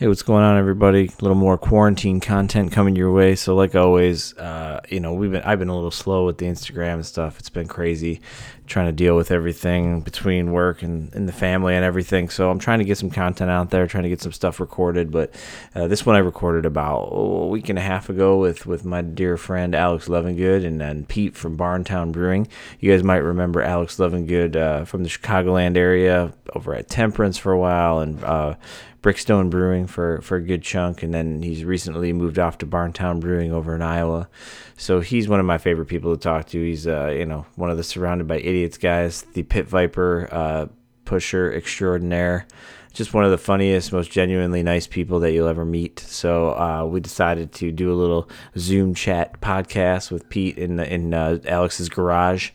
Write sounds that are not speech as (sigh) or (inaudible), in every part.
Hey, what's going on, everybody? A little more quarantine content coming your way. So, like always, uh, you know, we've been I've been a little slow with the Instagram and stuff. It's been crazy trying to deal with everything between work and, and the family and everything. So, I'm trying to get some content out there, trying to get some stuff recorded. But uh, this one I recorded about a week and a half ago with with my dear friend Alex Levengood and then Pete from Barntown Brewing. You guys might remember Alex Levengood uh, from the Chicagoland area over at Temperance for a while and uh, Brickstone Brewing for, for a good chunk, and then he's recently moved off to Barntown Brewing over in Iowa. So he's one of my favorite people to talk to. He's uh, you know one of the surrounded by idiots guys, the pit viper uh, pusher extraordinaire. Just one of the funniest, most genuinely nice people that you'll ever meet. So uh, we decided to do a little Zoom chat podcast with Pete in in uh, Alex's garage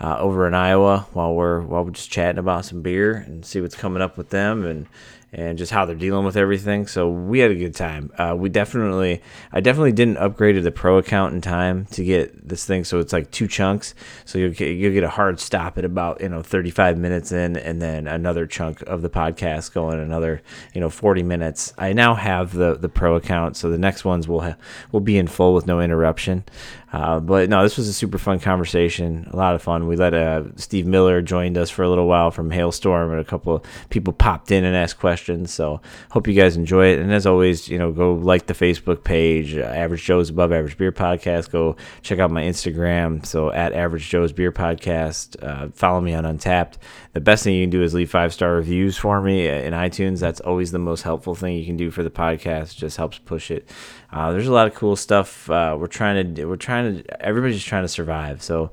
uh, over in Iowa while we're while we're just chatting about some beer and see what's coming up with them and and just how they're dealing with everything. So we had a good time. Uh, we definitely, I definitely didn't upgrade to the pro account in time to get this thing. So it's like two chunks. So you'll get, you'll get a hard stop at about, you know, 35 minutes in and then another chunk of the podcast going another, you know, 40 minutes. I now have the, the pro account. So the next ones will, ha- will be in full with no interruption. Uh, but no, this was a super fun conversation. A lot of fun. We let uh, Steve Miller joined us for a little while from Hailstorm, and a couple of people popped in and asked questions. So hope you guys enjoy it. And as always, you know, go like the Facebook page, uh, Average Joe's Above Average Beer Podcast. Go check out my Instagram. So at Average Joe's Beer Podcast. Uh, follow me on Untappd. The best thing you can do is leave five star reviews for me in iTunes. That's always the most helpful thing you can do for the podcast. Just helps push it. Uh, there's a lot of cool stuff. Uh, we're trying to we're trying to everybody's trying to survive. So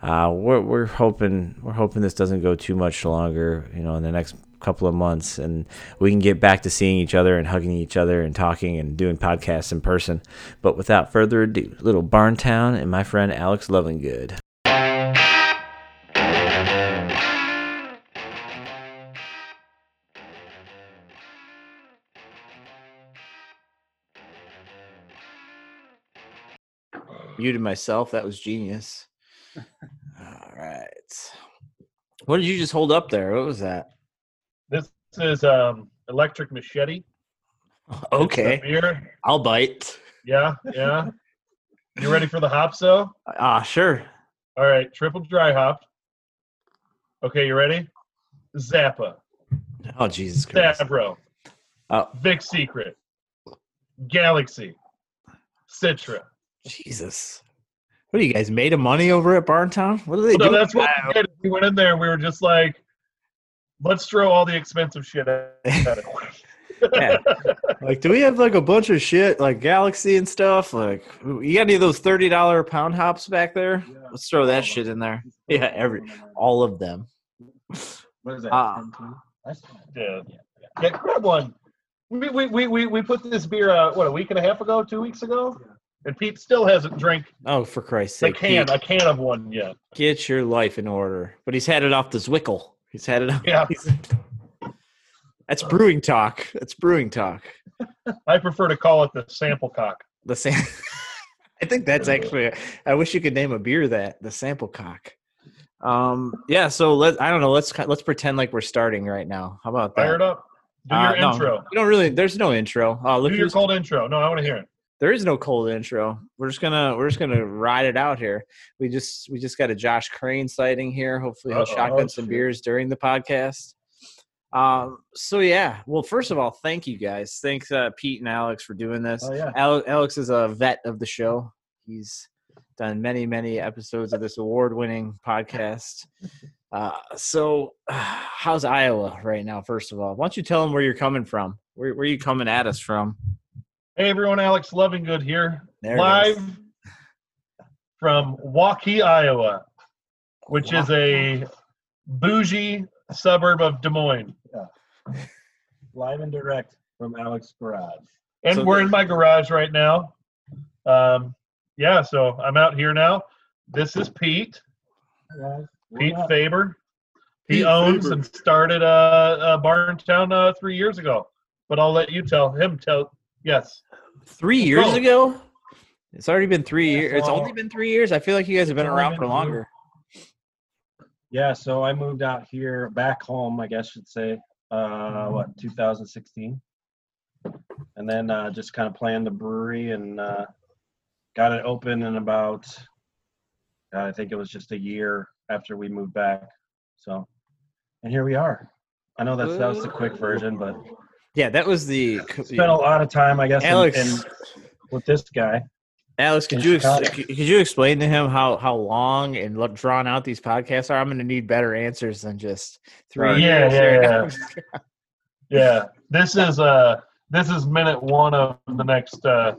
uh, we're we're hoping we're hoping this doesn't go too much longer. You know, in the next couple of months, and we can get back to seeing each other and hugging each other and talking and doing podcasts in person. But without further ado, little Barntown and my friend Alex Lovingood. Muted myself. That was genius. (laughs) All right. What did you just hold up there? What was that? This is um electric machete. Okay. Beer. I'll bite. Yeah, yeah. you ready for the hops though? Ah, sure. All right, triple dry hopped. Okay, you ready? Zappa, Oh Jesus Christ. Sabro, Oh Vic Secret, Galaxy, Citra. Jesus. What are you guys made of money over at Barntown? What are they No, doing? that's what we did. We went in there we were just like, let's throw all the expensive shit at (laughs) it. Yeah. Like, do we have like a bunch of shit like Galaxy and stuff? Like, you got any of those thirty dollar pound hops back there? Let's throw that shit in there. Yeah, every all of them. What is that? 10 too? That's Yeah. Yeah, grab one. We, we, we, we, we put this beer uh, what a week and a half ago, two weeks ago, and Pete still hasn't drank Oh, for Christ's sake! a can Pete, a can of one yet. get your life in order. But he's had it off the Zwickel. He's had it off. Yeah. (laughs) That's brewing talk. That's brewing talk. I prefer to call it the sample cock. The sam. (laughs) I think that's actually. I wish you could name a beer that the sample cock. Um. Yeah. So let. I don't know. Let's let's pretend like we're starting right now. How about that? Fire it up. Do Uh, your no, intro. We don't really. There's no intro. Oh, look Do your cold intro. No, I want to hear it. There is no cold intro. We're just gonna we're just gonna ride it out here. We just we just got a Josh Crane sighting here. Hopefully he'll shotgun some beers during the podcast. Um. So yeah. Well, first of all, thank you guys. Thanks, uh, Pete and Alex, for doing this. Oh, yeah. Ale- Alex is a vet of the show. He's done many many episodes of this award winning podcast. Uh, so, (sighs) how's Iowa right now? First of all, why don't you tell them where you're coming from? Where, where are you coming at us from? Hey everyone, Alex Lovingood here, There live from Waukee, Iowa, which is a bougie suburb of Des Moines. live and direct from Alex Garage. And So we're the- in my garage right now. Um, yeah, so I'm out here now. This is Pete, Hi, Pete up? Faber. He Pete owns Faber. and started a uh, Barntown uh, three years ago. But I'll let you tell him. Tell yes. Three years Go. ago? It's already been three Yeah, years. It's only been three years. I feel like you guys have been around been for longer. Yeah, so I moved out here back home, I guess you'd say, uh, what, 2016? and then uh, just kind of planned the brewery and uh, got it open in about uh, I think it was just a year after we moved back. So, and here we are. I know that's that was the quick version, but Yeah, that was the spent a lot of time, I guess, Alex. in, with this guy. Alex, could in you ex- could you explain to him how how long and lo- drawn out these podcasts are? I'm going to need better answers than just three Right. Yeah, yeah, yeah. (laughs) Yeah, this is uh this is minute one of the next uh,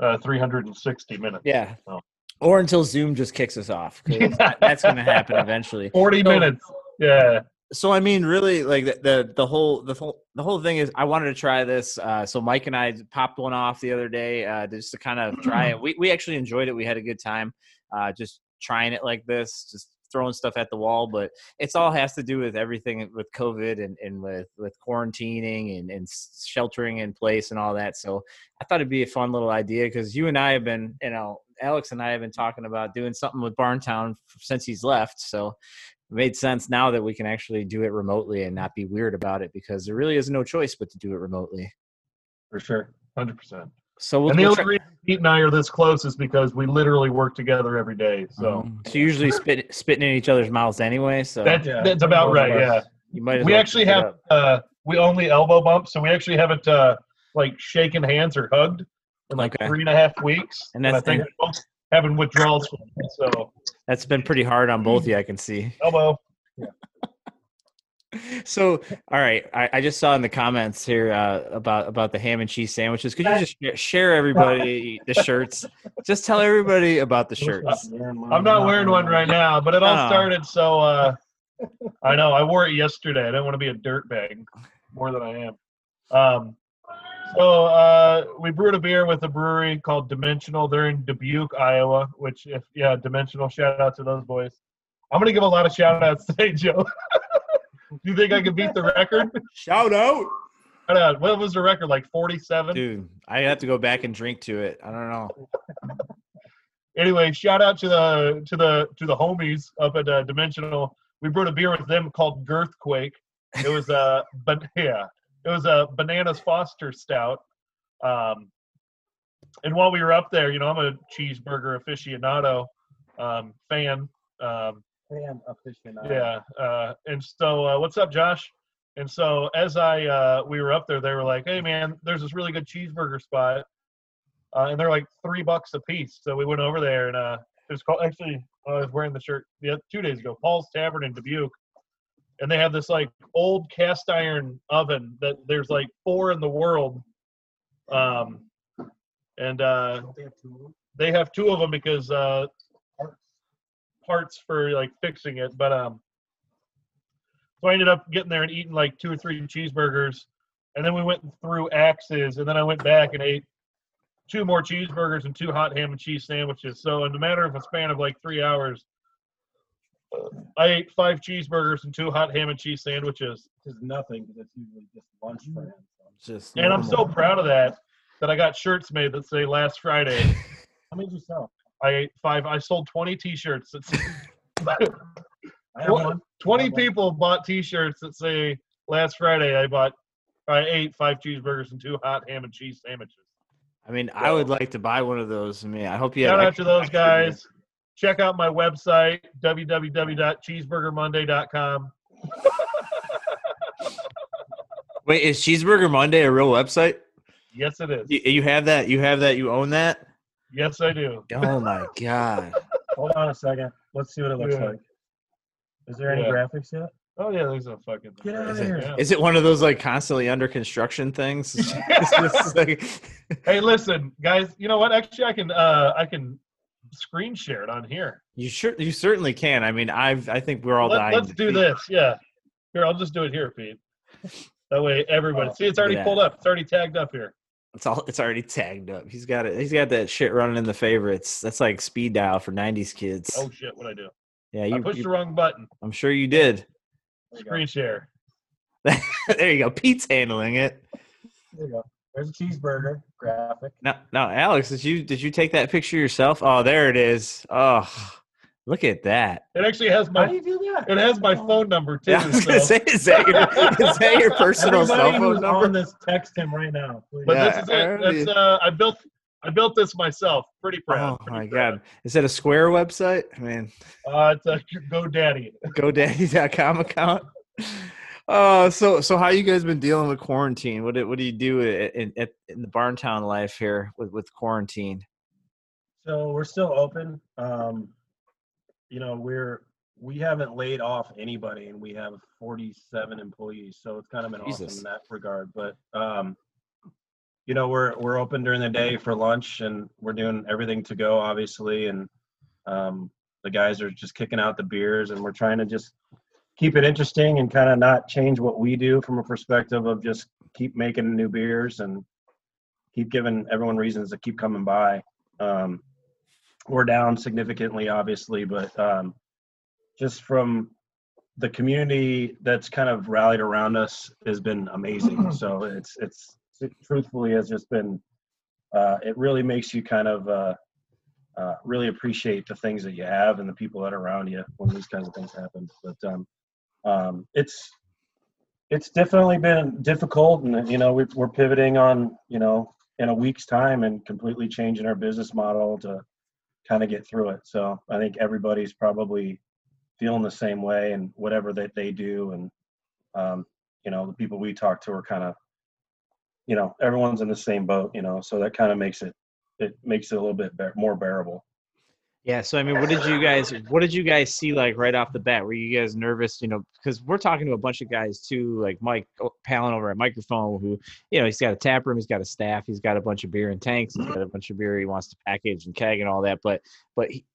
uh 360 minutes. yeah. Oh. Or until Zoom just kicks us off. 'cause that- (laughs) that's going to happen eventually. 40 So- minutes. Yeah. So I mean, really, like the the, the whole the whole the whole thing is, I wanted to try this. Uh, so Mike and I popped one off the other day, uh, just to kind of try it. (clears throat) We we actually enjoyed it. We had a good time, uh, just trying it like this, just throwing stuff at the wall. But it's all has to do with everything with COVID and, and with with quarantining and and sheltering in place and all that. So I thought it'd be a fun little idea because you and I have been, you know, Alex and I have been talking about doing something with Barntown since he's left. So made sense now that we can actually do it remotely and not be weird about it because there really is no choice but to do it remotely. For sure. 100%. So we'll, and the we'll only try- reason Pete and I are this close is because we literally work together every day. So Um, so usually spit spitting in each other's mouths anyway. So that's, Yeah, that's about right. Yeah. you might. We well actually have, uh, we only elbow bump. So we actually haven't, uh, like shaken hands or hugged in like Okay. three and a half weeks. And I that's- think we're both having withdrawals from it. So That's been pretty hard on both of you. I can see. (laughs) elbow. (laughs) So, all right, I, I just saw in the comments here uh, about about the ham and cheese sandwiches. Could you just share- share everybody the shirts? Just tell everybody about the shirts. I'm not wearing one right now, but it all Oh. started so uh (laughs) I know I wore it yesterday. I didn't want to be a dirt bag more than I am. Um so uh we brewed a beer with a brewery called Dimensional. They're in Dubuque, Iowa, which if yeah, Dimensional, shout out to those boys. I'm gonna give a lot of shout outs (laughs) today, Joe. Do (laughs) you think I can beat the record? Shout out, Shout out. What was the record? Like 47? dude! I have to go back and drink to it. I don't know. (laughs) anyway, shout out to the to the to the homies up at uh, Dimensional. We brewed a beer with them called Girthquake. It was a but yeah, it was a bananas Foster stout. Um, and while we were up there, you know, I'm a cheeseburger aficionado um, fan. Um, Fan aficionado. yeah. Uh, and so, uh, what's up, Josh? And so, as I uh, we were up there, they were like, "Hey, man, there's this really good cheeseburger spot," uh, and they're like three bucks a piece. So we went over there, and uh, it was called. Actually, I was wearing the shirt the two days ago. Paul's Tavern in Dubuque, and they have this like old cast iron oven that there's like four in the world. Um, and uh, they have two of them? they have two of them because uh parts for like fixing it but um so i ended up getting there and eating like two or three cheeseburgers and then we went through axes and then i went back and ate two more cheeseburgers and two hot ham and cheese sandwiches so in the matter of a span of like three hours i ate five cheeseburgers and two hot ham and cheese sandwiches Which is nothing because it's usually just lunch for him. Just and i'm so proud of that that i got shirts made that say last friday (laughs) How many did you sell? i ate five i sold 20 t-shirts that say (laughs) I have What? one. (laughs) 20 people bought T-shirts that say last Friday I bought, I ate five cheeseburgers and two hot ham and cheese sandwiches. I mean, I would like to buy one of those. I mean, I hope you Shout have. out to those guys. Check out my website www.cheeseburgermonday.com. (laughs) Wait, is Cheeseburger Monday a real website? Yes, it is. You, you have that? You have that? You own that? Yes, I do. Oh my (laughs) god! Hold on a second. Let's see what it looks Yeah. like. Is there any Yeah. graphics yet? Oh yeah, there's a fucking. Get out of Is it- here. Yeah. Is it one of those like constantly under construction things? (laughs) Like- Hey, listen, guys. You know what? Actually, I can uh I can screen share it on here. you sure? You certainly can. I mean, I've. I think we're all Let, dying. us do this. Yeah. Here, I'll just do it here, Pete. That way, everybody. Oh, See, it's already yeah. pulled up. It's already tagged up here. It's all. It's already tagged up. He's got it. He's got that shit running in the favorites. That's like speed dial for '90s kids. Oh shit! What I do? yeah, I you. pushed you- the wrong button. I'm sure you did. There you go. Screen share. (laughs) there you go. Pete's handling it. There you go. There's a cheeseburger graphic. No, now, Alex, did you did you take that picture yourself? Oh, there it is. Oh, Look at that. It actually has my. How my do you do that? it has my phone number too. Yeah, I was gonna so- say, is that your, is that your personal Everybody cell phone who's number? on this, text him right now. please. But Yeah, this is I it. already- That's uh, I built I built this myself. Pretty proud. Oh pretty my proud. god. Is that a Square website? I mean, Uh, it's a GoDaddy. GoDaddy.com account. (laughs) Uh, so so how you guys been dealing with quarantine? What do, what do you do in, in in the Barntown life here with with quarantine? So we're still open. Um, you know, we're we haven't laid off anybody, and we have 47 employees. So it's kind of been awesome in that regard. But um, you know, we're we're open during the day for lunch, and we're doing everything to go, obviously. And um, the guys are just kicking out the beers, and we're trying to just keep it interesting and kind of not change what we do from a perspective of just keep making new beers and keep giving everyone reasons to keep coming by. Um, we're down significantly, obviously, but um, just from the community that's kind of rallied around us has been amazing. (clears throat) So it's it's it truthfully has just been uh, it really makes you kind of uh, uh, really appreciate the things that you have and the people that are around you when these kinds of things happen. But um, um, it's it's definitely been difficult, and you know we're, we're pivoting on you know in a week's time and completely changing our business model to kind of get through it. So I think everybody's probably feeling the same way and whatever that they do. And, um, you know, the people we talk to are kind of, you know, everyone's in the same boat, you know, so that kind of makes it, it makes it a little bit more bearable. Yeah. So I mean, what did you guys what did you guys see like right off the bat? Were you guys nervous? You know, because we're talking to a bunch of guys too, like Mike oh, Palin over at Mikerphone, who you know he's got a tap room, he's got a staff, he's got a bunch of beer and tanks, he's got a bunch of beer he wants to package and keg and all that, but but he,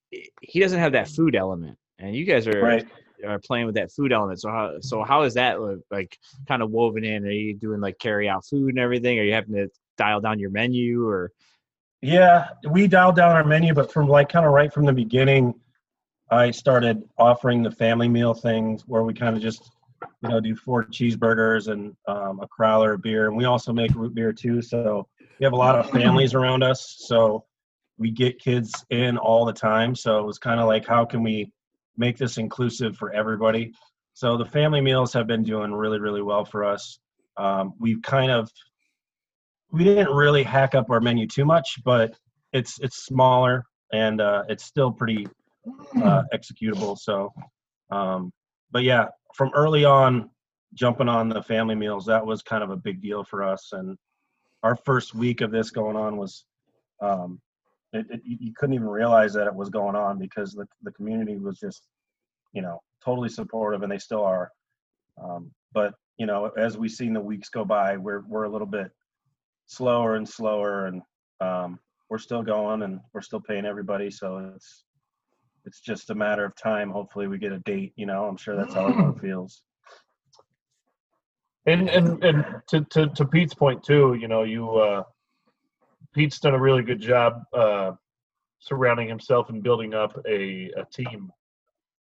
he doesn't have that food element, and you guys are Right. are playing with that food element. So how so how is that like kind of woven in? Are you doing like carry out food and everything? Are you having to dial down your menu or? Yeah, we dialed down our menu, but from like kind of right from the beginning, I started offering the family meal things where we kind of just, you know, do four cheeseburgers and um, a crowler of beer, and we also make root beer too. So we have a lot of families around us, so we get kids in all the time. So it was kind of like, how can we make this inclusive for everybody? So the family meals have been doing really, really well for us. Um, we've kind of we didn't really hack up our menu too much, but it's it's smaller and uh, it's still pretty uh, executable. So, um, but yeah, from early on, jumping on the family meals that was kind of a big deal for us. And our first week of this going on was, um, it, it, you you couldn't even realize that it was going on because the the community was just, you know, totally supportive, and they still are. Um, but you know, as we've seen the weeks go by, we're we're a little bit slower and slower and um, we're still going and we're still paying everybody so it's it's just a matter of time hopefully we get a date you know i'm sure that's how everyone (laughs) feels And and and to, to to Pete's point too, you know, you uh, Pete's done a really good job uh, surrounding himself and building up a, a team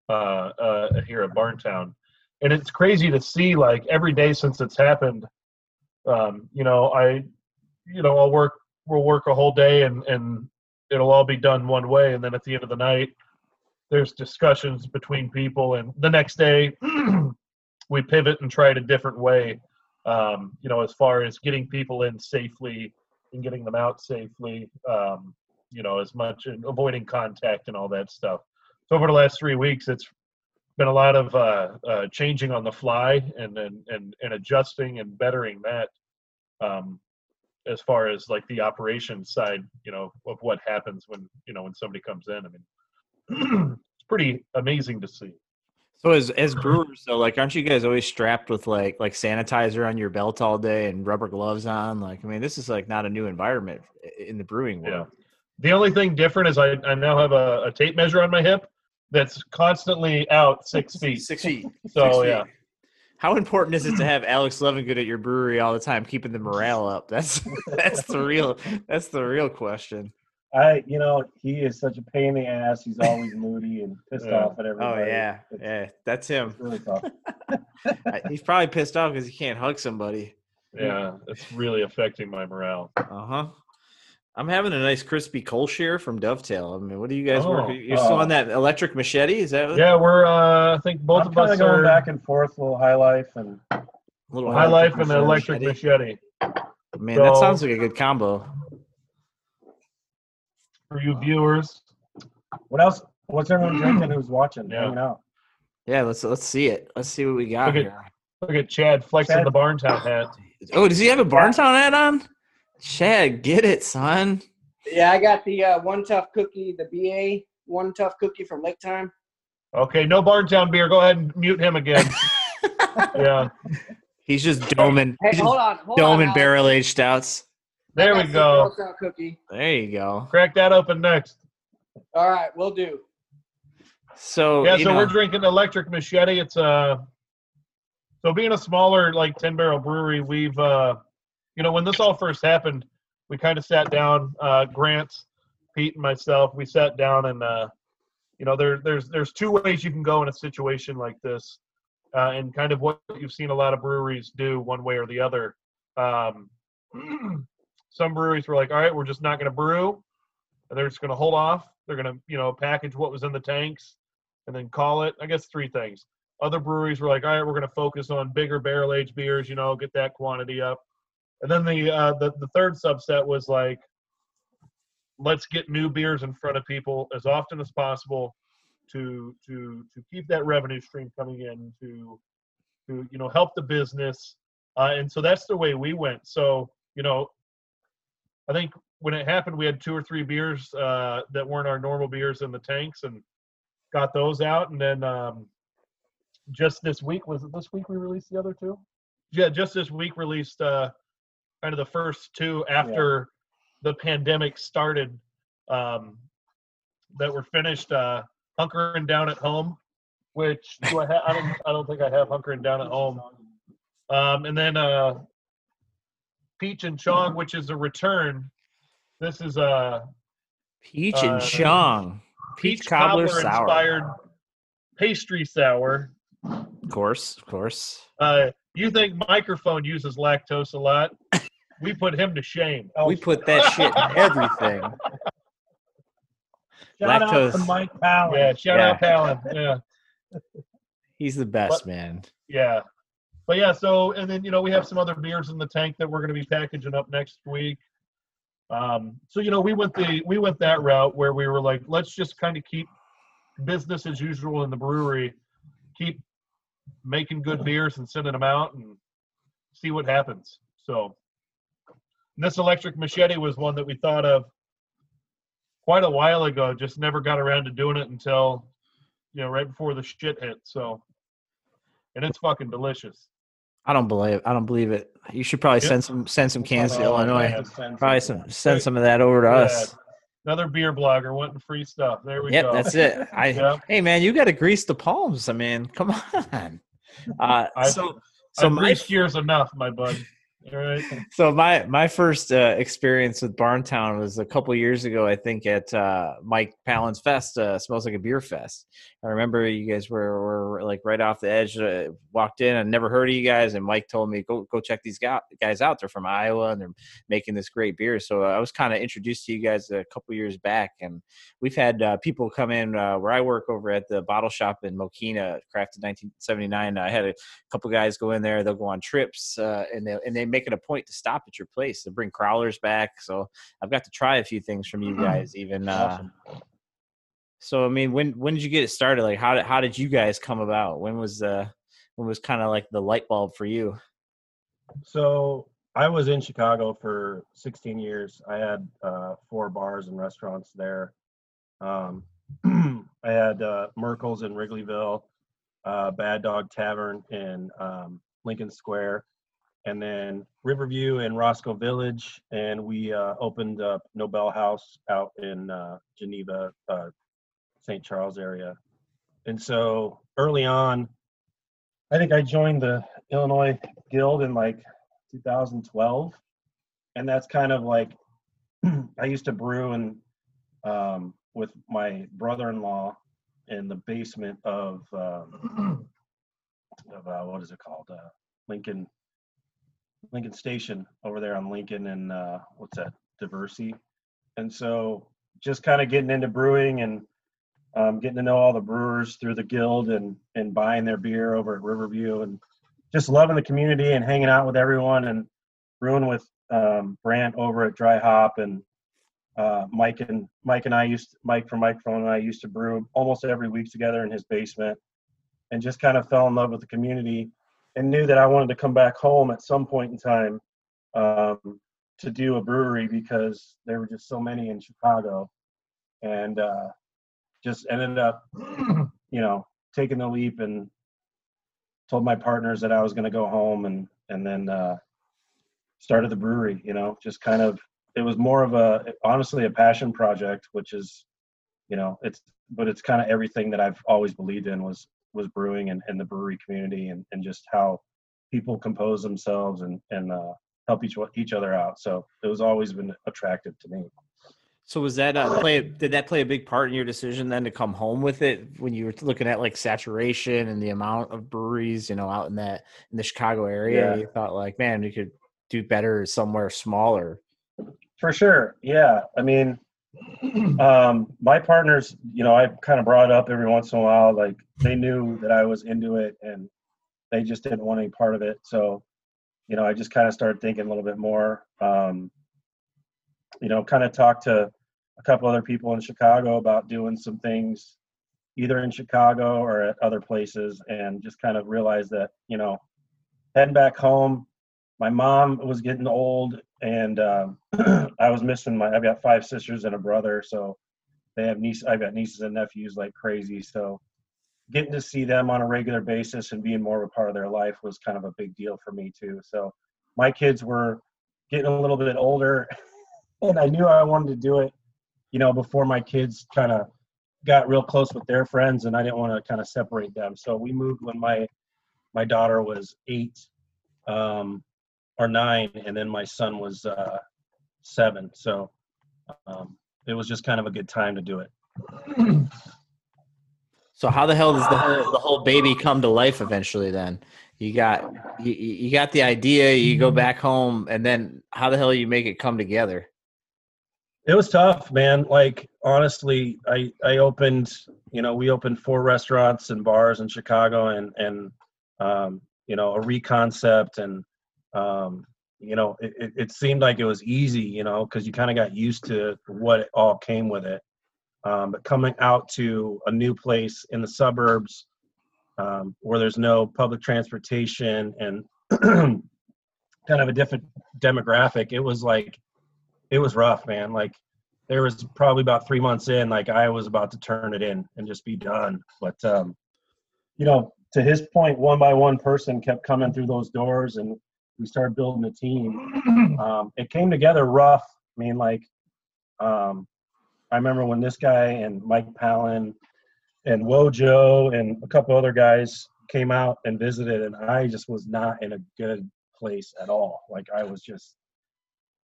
uh, uh, here at Barntown, and it's crazy to see like every day since it's happened. Um, you know, I, you know, I'll work. We'll work a whole day, and and it'll all be done one way, and then at the end of the night, there's discussions between people, and the next day. (clears throat) we pivot and try it a different way. Um, you know, as far as getting people in safely and getting them out safely. Um, you know, as much and avoiding contact and all that stuff. So over the last three weeks, it's been a lot of uh, uh, changing on the fly and and and, and adjusting and bettering that. Um, as far as like the operation side, you know, of what happens when you know when somebody comes in. I mean, (clears throat) it's pretty amazing to see. So as as brewers though, like aren't you guys always strapped with like like sanitizer on your belt all day and rubber gloves on? Like I mean, this is like not a new environment in the brewing Yeah. world. The only thing different is I, I now have a, a tape measure on my hip that's constantly out six (laughs) feet. Six feet. So Six yeah, feet. How important is it to (clears throat) have Alex Levingood at your brewery all the time, keeping the morale up? That's (laughs) that's the real that's the real question. i you know he is such a pain in the ass he's always moody and pissed Yeah. off at everybody. Oh yeah, it's, yeah, that's him. really tough (laughs) (laughs) He's probably pissed off because he can't hug somebody. yeah, it's really affecting my morale. Uh huh. I'm having a nice crispy Kolscher from Dovetail. I mean, what do you guys Oh, work? You're still oh. on that electric machete? Is that what- Yeah, we're uh, I think both I'm of us of going are back and forth, a little high life and little high life and the electric electric machete. machete. Man, that sounds like a good combo. For you viewers, what else? What's everyone (clears throat) drinking? Who's watching? Yeah. Hanging out. Yeah, let's let's see it. Let's see what we got Look at- here. look at Chad flexing Chad- the Barntown hat. Oh, does he have a Barntown hat on? Chad, get it, son. Yeah, I got the uh, one tough cookie, the BA one tough cookie from Lake Time. Okay, no Barntown beer. Go ahead and mute him again. (laughs) yeah, He's just doming, Hey, he's hold on, hold on. doming Alex. barrel aged stouts. there we go. Girl Scout cookie. There you go. Crack that open next. All right, we'll do. So Yeah, you so know, we're drinking electric machete. It's uh so being a smaller like ten barrel brewery, we've uh you know when this all first happened, we kind of sat down, uh Grant, Pete and myself, we sat down and uh you know there there's there's two ways you can go in a situation like this. Uh, and kind of what you've seen a lot of breweries do one way or the other. Um, (clears throat) some breweries were like, all right, we're just not going to brew. And they're just going to hold off. They're going to, you know, package what was in the tanks and then call it. I guess three things. Other breweries were like, all right, we're going to focus on bigger barrel aged beers, you know, get that quantity up. And then the, uh, the the third subset was like, let's get new beers in front of people as often as possible to to to keep that revenue stream coming in to to you know help the business. Uh, and so that's the way we went. So you know, I think when it happened, we had two or three beers uh, that weren't our normal beers in the tanks, and got those out. And then um, just this week was it this week we released the other two? Yeah, just this week released uh, kind of the first two after the pandemic started. Um, that were finished. Uh, hunkering down at home, which do I have? I don't. I don't think I have hunkering down at home. Um, and then uh, Peach and Chong, which is a return. This is a Peach uh, and Chong. Peach, cobbler, sour. inspired pastry sour. Of course, of course. Uh, you think Mikerphone uses lactose a lot? We put him to shame. We put that shit in (laughs) everything. Shout out to lactose. Mike Palin. Yeah, shout Yeah. out Palin. Yeah. He's the best, man. Yeah. But yeah, so and then you know we have some other beers in the tank that we're going to be packaging up next week. Um, so you know we went the we went that route where we were like, let's just kind of keep business as usual in the brewery, keep making good beers and sending them out and see what happens. So this electric machete was one that we thought of quite a while ago, just never got around to doing it until you know right before the shit hit. So and it's fucking delicious. I don't believe. I don't believe it. You should probably Yeah. send some send some cans to Oh, Illinois. man. Probably some send some of that over to Yeah. us. Another beer blogger wanting free stuff. There we Yep, go. that's it. (laughs) I Yep. hey man, you got to grease the palms. I mean, come (laughs) on. Uh, I- so so I've my enough, my bud. Right. so my my first uh, experience with Barntown was a couple years ago. I think at uh, Mike Palin's Fest, uh, smells like a beer fest. I remember you guys were, were like right off the edge. Uh, walked in, I never heard of you guys, and Mike told me go go check these guys out. They're from Iowa and they're making this great beer. So I was kind of introduced to you guys a couple years back, and we've had uh, people come in uh, where I work over at the bottle shop in Mokena, crafted 1979. I had a couple guys go in there. They'll go on trips, and they and they make it a point to stop at your place to bring crawlers back. So I've got to try a few things from you guys. Even uh, so, I mean, when when did you get it started? Like, how did how did you guys come about? When was uh when was kind of like the light bulb for you? So I was in Chicago for 16 years. I had uh, four bars and restaurants there. Um, (clears throat) I had uh, Merkle's in Wrigleyville, uh, Bad Dog Tavern in um, Lincoln Square, and then Riverview and Roscoe Village. And we uh, opened up Nobel House out in uh, Geneva, uh, St. Charles area. And so early on, I think I joined the Illinois Guild in like 2012 and that's kind of like (clears throat) i used to brew and um, with my brother-in-law in the basement of um, of uh, what is it called uh, lincoln lincoln station over there on lincoln and uh, what's that Diversey and so just kind of getting into brewing and um, getting to know all the brewers through the guild and and buying their beer over at Riverview and just loving the community and hanging out with everyone and brewing with um, Brant over at Dry Hop and uh, Mike and Mike and I used Mike from Mikerphone and I used to brew almost every week together in his basement and just kind of fell in love with the community and knew that I wanted to come back home at some point in time um, to do a brewery because there were just so many in Chicago. And uh, just ended up (clears throat) you know taking the leap and told my partners that I was going to go home and and then uh, started the brewery you know just kind of it was more of a honestly a passion project which is you know it's but it's kind of everything that i've always believed in was was brewing and, and the brewery community and, and just how people compose themselves and and uh, help each each other out so it was always been attractive to me So was that uh, play? Did that play a big part in your decision then to come home with it when you were looking at like saturation and the amount of breweries, you know, out in that in the Chicago area? Yeah. You thought like, man, we could do better somewhere smaller. For sure. Yeah. I mean, (clears throat) um, my partners, you know, I kind of brought up every once in a while. Like they knew that I was into it and they just didn't want any part of it. So, you know, I just kind of started thinking a little bit more. Um, you know, kind of talked to a couple other people in Chicago about doing some things either in Chicago or at other places and just kind of realized that, you know, heading back home, my mom was getting old and um, (clears throat) I was missing my. I've got five sisters and a brother, so they have niece. I've got nieces and nephews like crazy. So getting to see them on a regular basis and being more of a part of their life was kind of a big deal for me too. So my kids were getting a little bit older, (laughs) and I knew I wanted to do it. You know, before my kids kind of got real close with their friends, and I didn't want to kind of separate them. So we moved when my my daughter was eight. Um, or nine, and then my son was uh, seven. So um, it was just kind of a good time to do it. So how the hell does the whole, the whole baby come to life eventually? Then you got you, you got the idea, you go back home, and then how the hell you make it come together? It was tough, man. Like honestly, I I opened, you know, we opened four restaurants and bars in Chicago, and and um, you know a reconcept, and um, you know it, it, it seemed like it was easy, you know, because you kind of got used to what it all came with it. Um, but coming out to a new place in the suburbs um, where there's no public transportation and (clears throat) kind of a different demographic, it was like it was rough, man. Like there was probably about three months in, like I was about to turn it in and just be done. But um, you know, to his point, one by one person kept coming through those doors, and we started building a team. Um, it came together rough. I mean, like um, I remember when this guy and Mike Palin and Wojo and a couple other guys came out and visited, and I just was not in a good place at all. Like I was just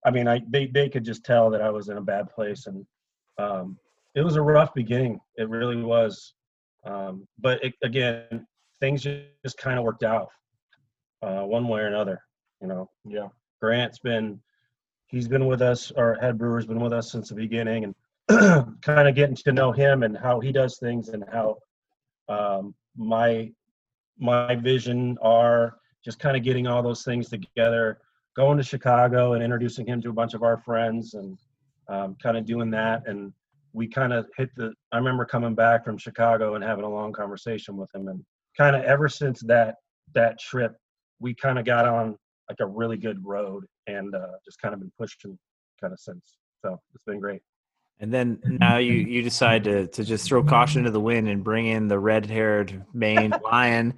I mean, I they they could just tell that I was in a bad place, and um, it was a rough beginning. It really was, um, but it, again, things just kind of worked out uh, one way or another. You know, Yeah. Grant's been he's been with us. Our head brewer's been with us since the beginning, and (clears throat) kind of getting to know him and how he does things and how um, my my vision are just kind of getting all those things together going to Chicago and introducing him to a bunch of our friends and um, kind of doing that. And we kind of hit the, I remember coming back from Chicago and having a long conversation with him. And kind of ever since that, that trip, we kind of got on like a really good road and uh, just kind of been pushing kind of since. So it's been great. And then (clears throat) now you you decide to to just throw caution to the wind and bring in the red haired Maine (laughs) lion.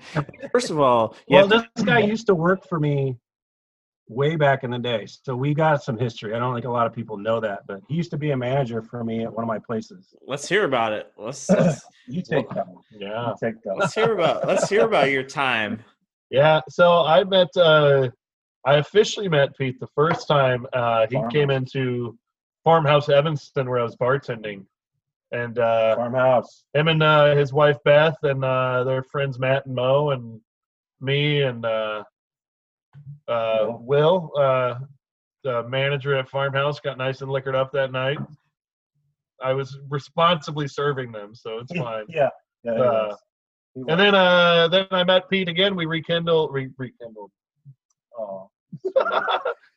First of all, you Well, have to- this guy used to work for me way back in the day. So we got some history. I don't think a lot of people know that, but he used to be a manager for me at one of my places. let's hear about it. Let's (laughs) let's, You take that one. Yeah. Take that one. let's hear about let's hear about your time. (laughs) Yeah. So I met, uh, I officially met Pete the first time uh, he Farmhouse. came into Farmhouse Evanston where I was bartending. And uh, Farmhouse. him and uh, his wife Beth and uh, their friends Matt and Mo and me and uh, uh, Will. Uh, uh, manager at Farmhouse got nice and liquored up that night. I was responsibly serving them, so it's fine. Yeah. yeah Uh, And then uh then I met Pete again. We rekindled re- rekindled. Was.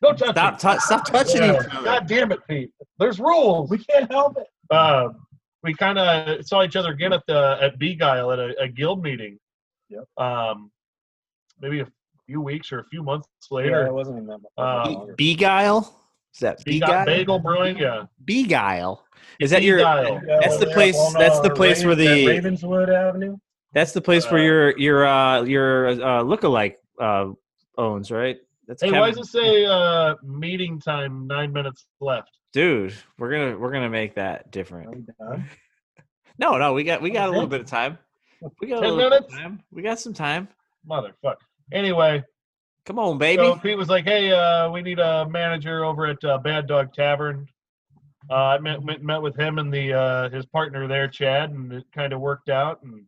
Don't touch Stop, it. tou- stop touching Yeah. each other. God damn it, Pete. There's rules. we can't help it. Uh, we kind of saw each other again at the at Begyle at a, a guild meeting. Yep. Um, maybe a few weeks or a few months Yeah, later. it wasn't even that much. Uh, longer. Begyle? Is that Begyle, Begyle? Bagel Brewing, yeah. Begyle. Is that your? Begyle. That's the place- on, that's the uh, place where the- Ravenswood Avenue. That's the place where Uh, your your uh your uh lookalike uh owns, right? That's Hey, Kevin. why does it say uh, meeting time nine minutes left? Dude, we're gonna we're gonna make that different. (laughs) No, no, we got we got a little bit of time. We got a 10 little bit of minutes? time. We got some time. Motherfucker. Anyway, Come on, baby. so Pete was like, "Hey, uh, we need a manager over at uh, Bad Dog Tavern." Uh, I met, met met with him and the uh, his partner there, Chad, and it kind of worked out. And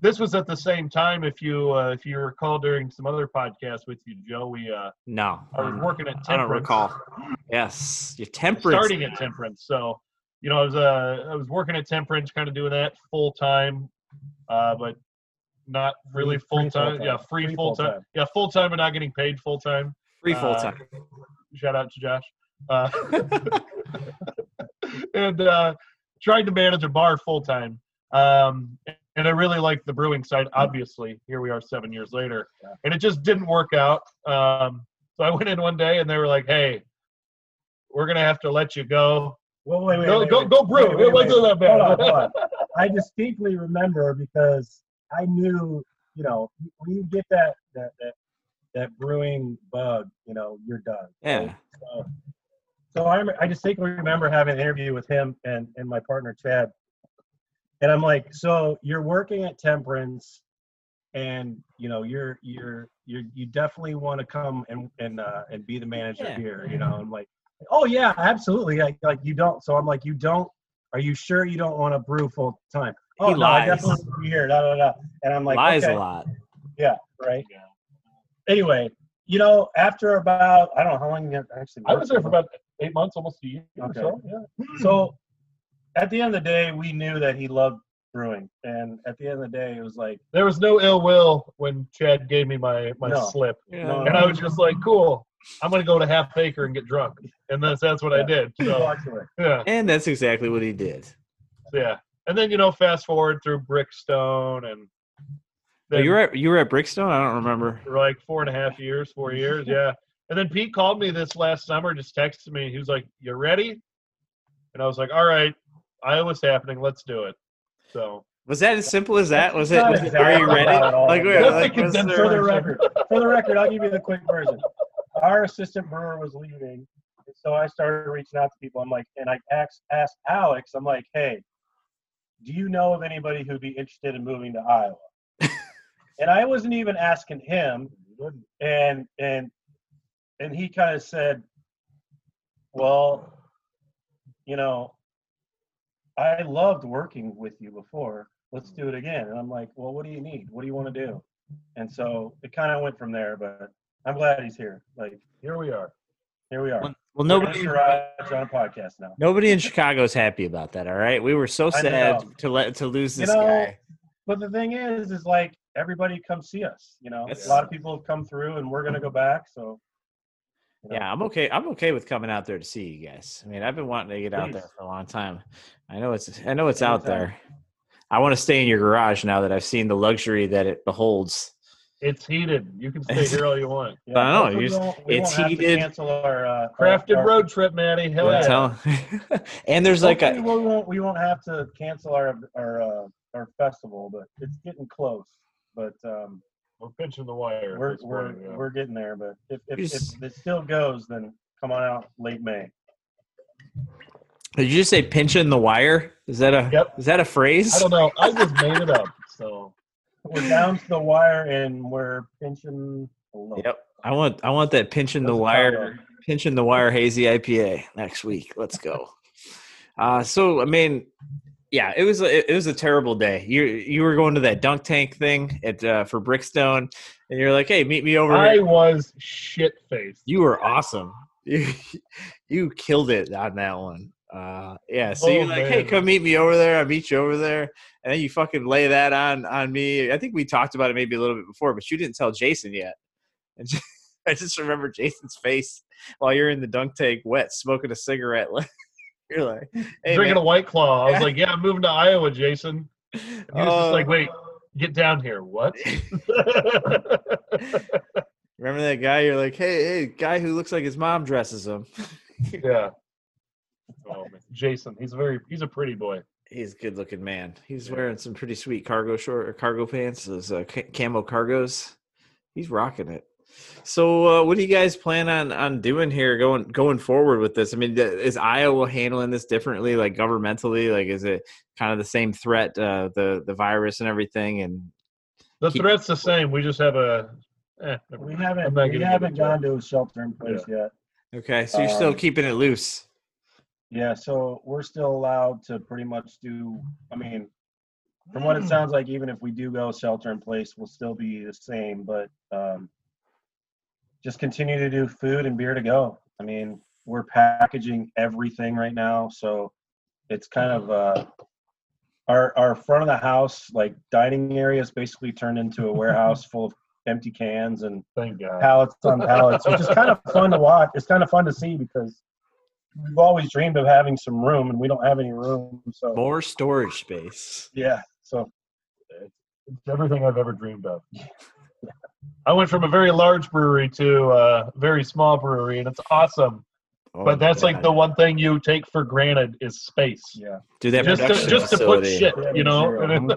this was at the same time, if you uh, if you recall, during some other podcast with you, Joe, we uh, no, I was working at temperance. I don't Temperance. recall. Yes, your temperance. starting at Temperance. So, you know, I was uh, I was working at Temperance, kind of doing that full time, uh, but not really full time. Yeah, free, Free full time. Yeah, full time, but not getting paid full time. free full uh, time. Shout out to Josh. Uh, (laughs) and uh, tried to manage a bar full time. Um, and I really liked the brewing side. Obviously, here we are seven years later, Yeah. and it just didn't work out. Um, so I (laughs) went in one day, and they were like, "Hey, we're gonna have to let you go. Well, wait, wait, go, wait, go, wait. go brew. Wait, wait, it wasn't wait. that bad." Hold on, hold on. (laughs) I distinctly remember because I knew, you know, when you get that that that, that brewing bug, you know, you're done. Yeah. So, so I, rem- I distinctly remember having an interview with him and, and my partner Chad, and I'm like, so you're working at Temperance, and you know you're you're you're you definitely want to come and and uh, and be the manager Yeah. here, you know. I'm like, oh yeah, absolutely. Like, like you don't. So I'm like, you don't. Are you sure you don't want to brew full time? Oh He no, I lies. definitely want to be here. Da, da, da. And I'm like, Lies okay. a lot. Yeah, right. Yeah. Anyway, you know, after about I don't know how long you actually. I worked was there for for. about eight months, almost a year Okay. or so. Yeah. So at the end of the day, we knew that he loved brewing, and at the end of the day, it was like, There was no ill will when Chad gave me my my No. slip, Yeah. and I was just like, "Cool, I'm gonna go to Half Acre and get drunk," and that's that's what I did. So yeah, And that's exactly what he did. yeah. And then you know, fast forward through Brickstone and Oh, you were at you were at Brickstone. I don't remember. for like four and a half years, four years, yeah. And then Pete called me this last summer, just texted me. He was like, "You ready?" And I was like, "All right, Iowa's happening. Let's do it." So Was that as simple as that? Was it? Was, exactly are you ready? about. Like, like, was there- For the record, (laughs) for the record, I'll give you the quick version. Our assistant brewer was leaving, so I started reaching out to people. I'm like, and I asked asked Alex, I'm like, hey, do you know of anybody who'd be interested in moving to Iowa? (laughs) and I wasn't even asking him, and and and he kind of said, well, you know, I loved working with you before. Let's do it mm-hmm. again. And I'm like, well, what do you need? What do you want to do? And so it kind of went from there. But I'm glad he's here. Like here we are. here we are. Well, We're nobody in the garage on a podcast now. nobody in Chicago's happy about that. All right, we were so sad to let to lose You this know, guy. But the thing is, is like everybody come see us. You know, That's- a lot of people have come through, and we're gonna go back. So you know, Yeah, I'm okay. I'm okay with coming out there to see you guys. I mean, I've been wanting to get out there for a long time. I know it's I know it's out there. I want to stay in your garage now that I've seen the luxury that it beholds. It's heated. You can stay here (laughs) all you want. yeah, I know, hopefully just- it's won't have to heated. Cancel our uh, Crafted our, road trip, Maddie. Hell yeah. (laughs) and there's like a we won't we won't have to cancel our our uh, our festival, but it's getting close. But um, We're pinching the wire. we're we're point, yeah. we're getting there. But if if, You if it still goes, then come on out late May. Did you just say pinching the wire? Is that a Yep. is that a phrase? I don't know. I just made it up. So (laughs) We're down to the wire and we're pinching below. Yep. I want I want that pinching the That's a wire pinching the wire hazy IPA next week. Let's go. Uh so I mean yeah, it was a, it was a terrible day. You you were going to that dunk tank thing at uh, for Brickstone and you're like, "Hey, meet me over I here." was shit faced. You were awesome. (laughs) you you killed it on that one. Uh, yeah. So you're Oh, like, hey, come meet me over there. I meet you over there, and then you fucking lay that on on me. I think we talked about it maybe a little bit before, but you didn't tell Jason yet. And just, (laughs) I just remember Jason's face while you're in the dunk tank, wet, smoking a cigarette. (laughs) you're like, hey, Drinking man. a white claw. I was (laughs) like, "Yeah, I'm moving to Iowa, Jason." And he was just like, "Wait, get down here." What? (laughs) (laughs) Remember that guy? You're like, hey, hey, guy who looks like his mom dresses him. yeah. Oh, man. Jason, he's a very he's a pretty boy. He's a good looking man. He's Yeah. wearing some pretty sweet cargo short or cargo pants, those uh, camo cargos. He's rocking it. So, uh, what do you guys plan on on doing here going going forward with this? I mean, is Iowa handling this differently, like governmentally? Like, is it kind of the same threat, uh, the the virus and everything? And The Keep- threat's the same. We just have a. Eh, We haven't we haven't gone to a shelter in place yet. okay, so you're still Um, keeping it loose. Yeah, so we're still allowed to pretty much do. I mean, from what it Mm. sounds like, even if we do go shelter in place, we'll still be the same. But um, just continue to do food and beer to go. I mean, we're packaging everything right now, so it's kind of uh, our our front of the house, like dining area, is basically turned into a warehouse (laughs) full of empty cans and Thank God. pallets on pallets, which is kind of (laughs) fun to watch. It's kind of fun to see because we've always dreamed of having some room, and we don't have any room. So More storage space. yeah, so It's everything I've ever dreamed of. (laughs) I went from a very large brewery to a very small brewery, and it's awesome. Oh but my that's like the one thing you take for granted is space. yeah. do that Just to, just to put shit, you know. (laughs)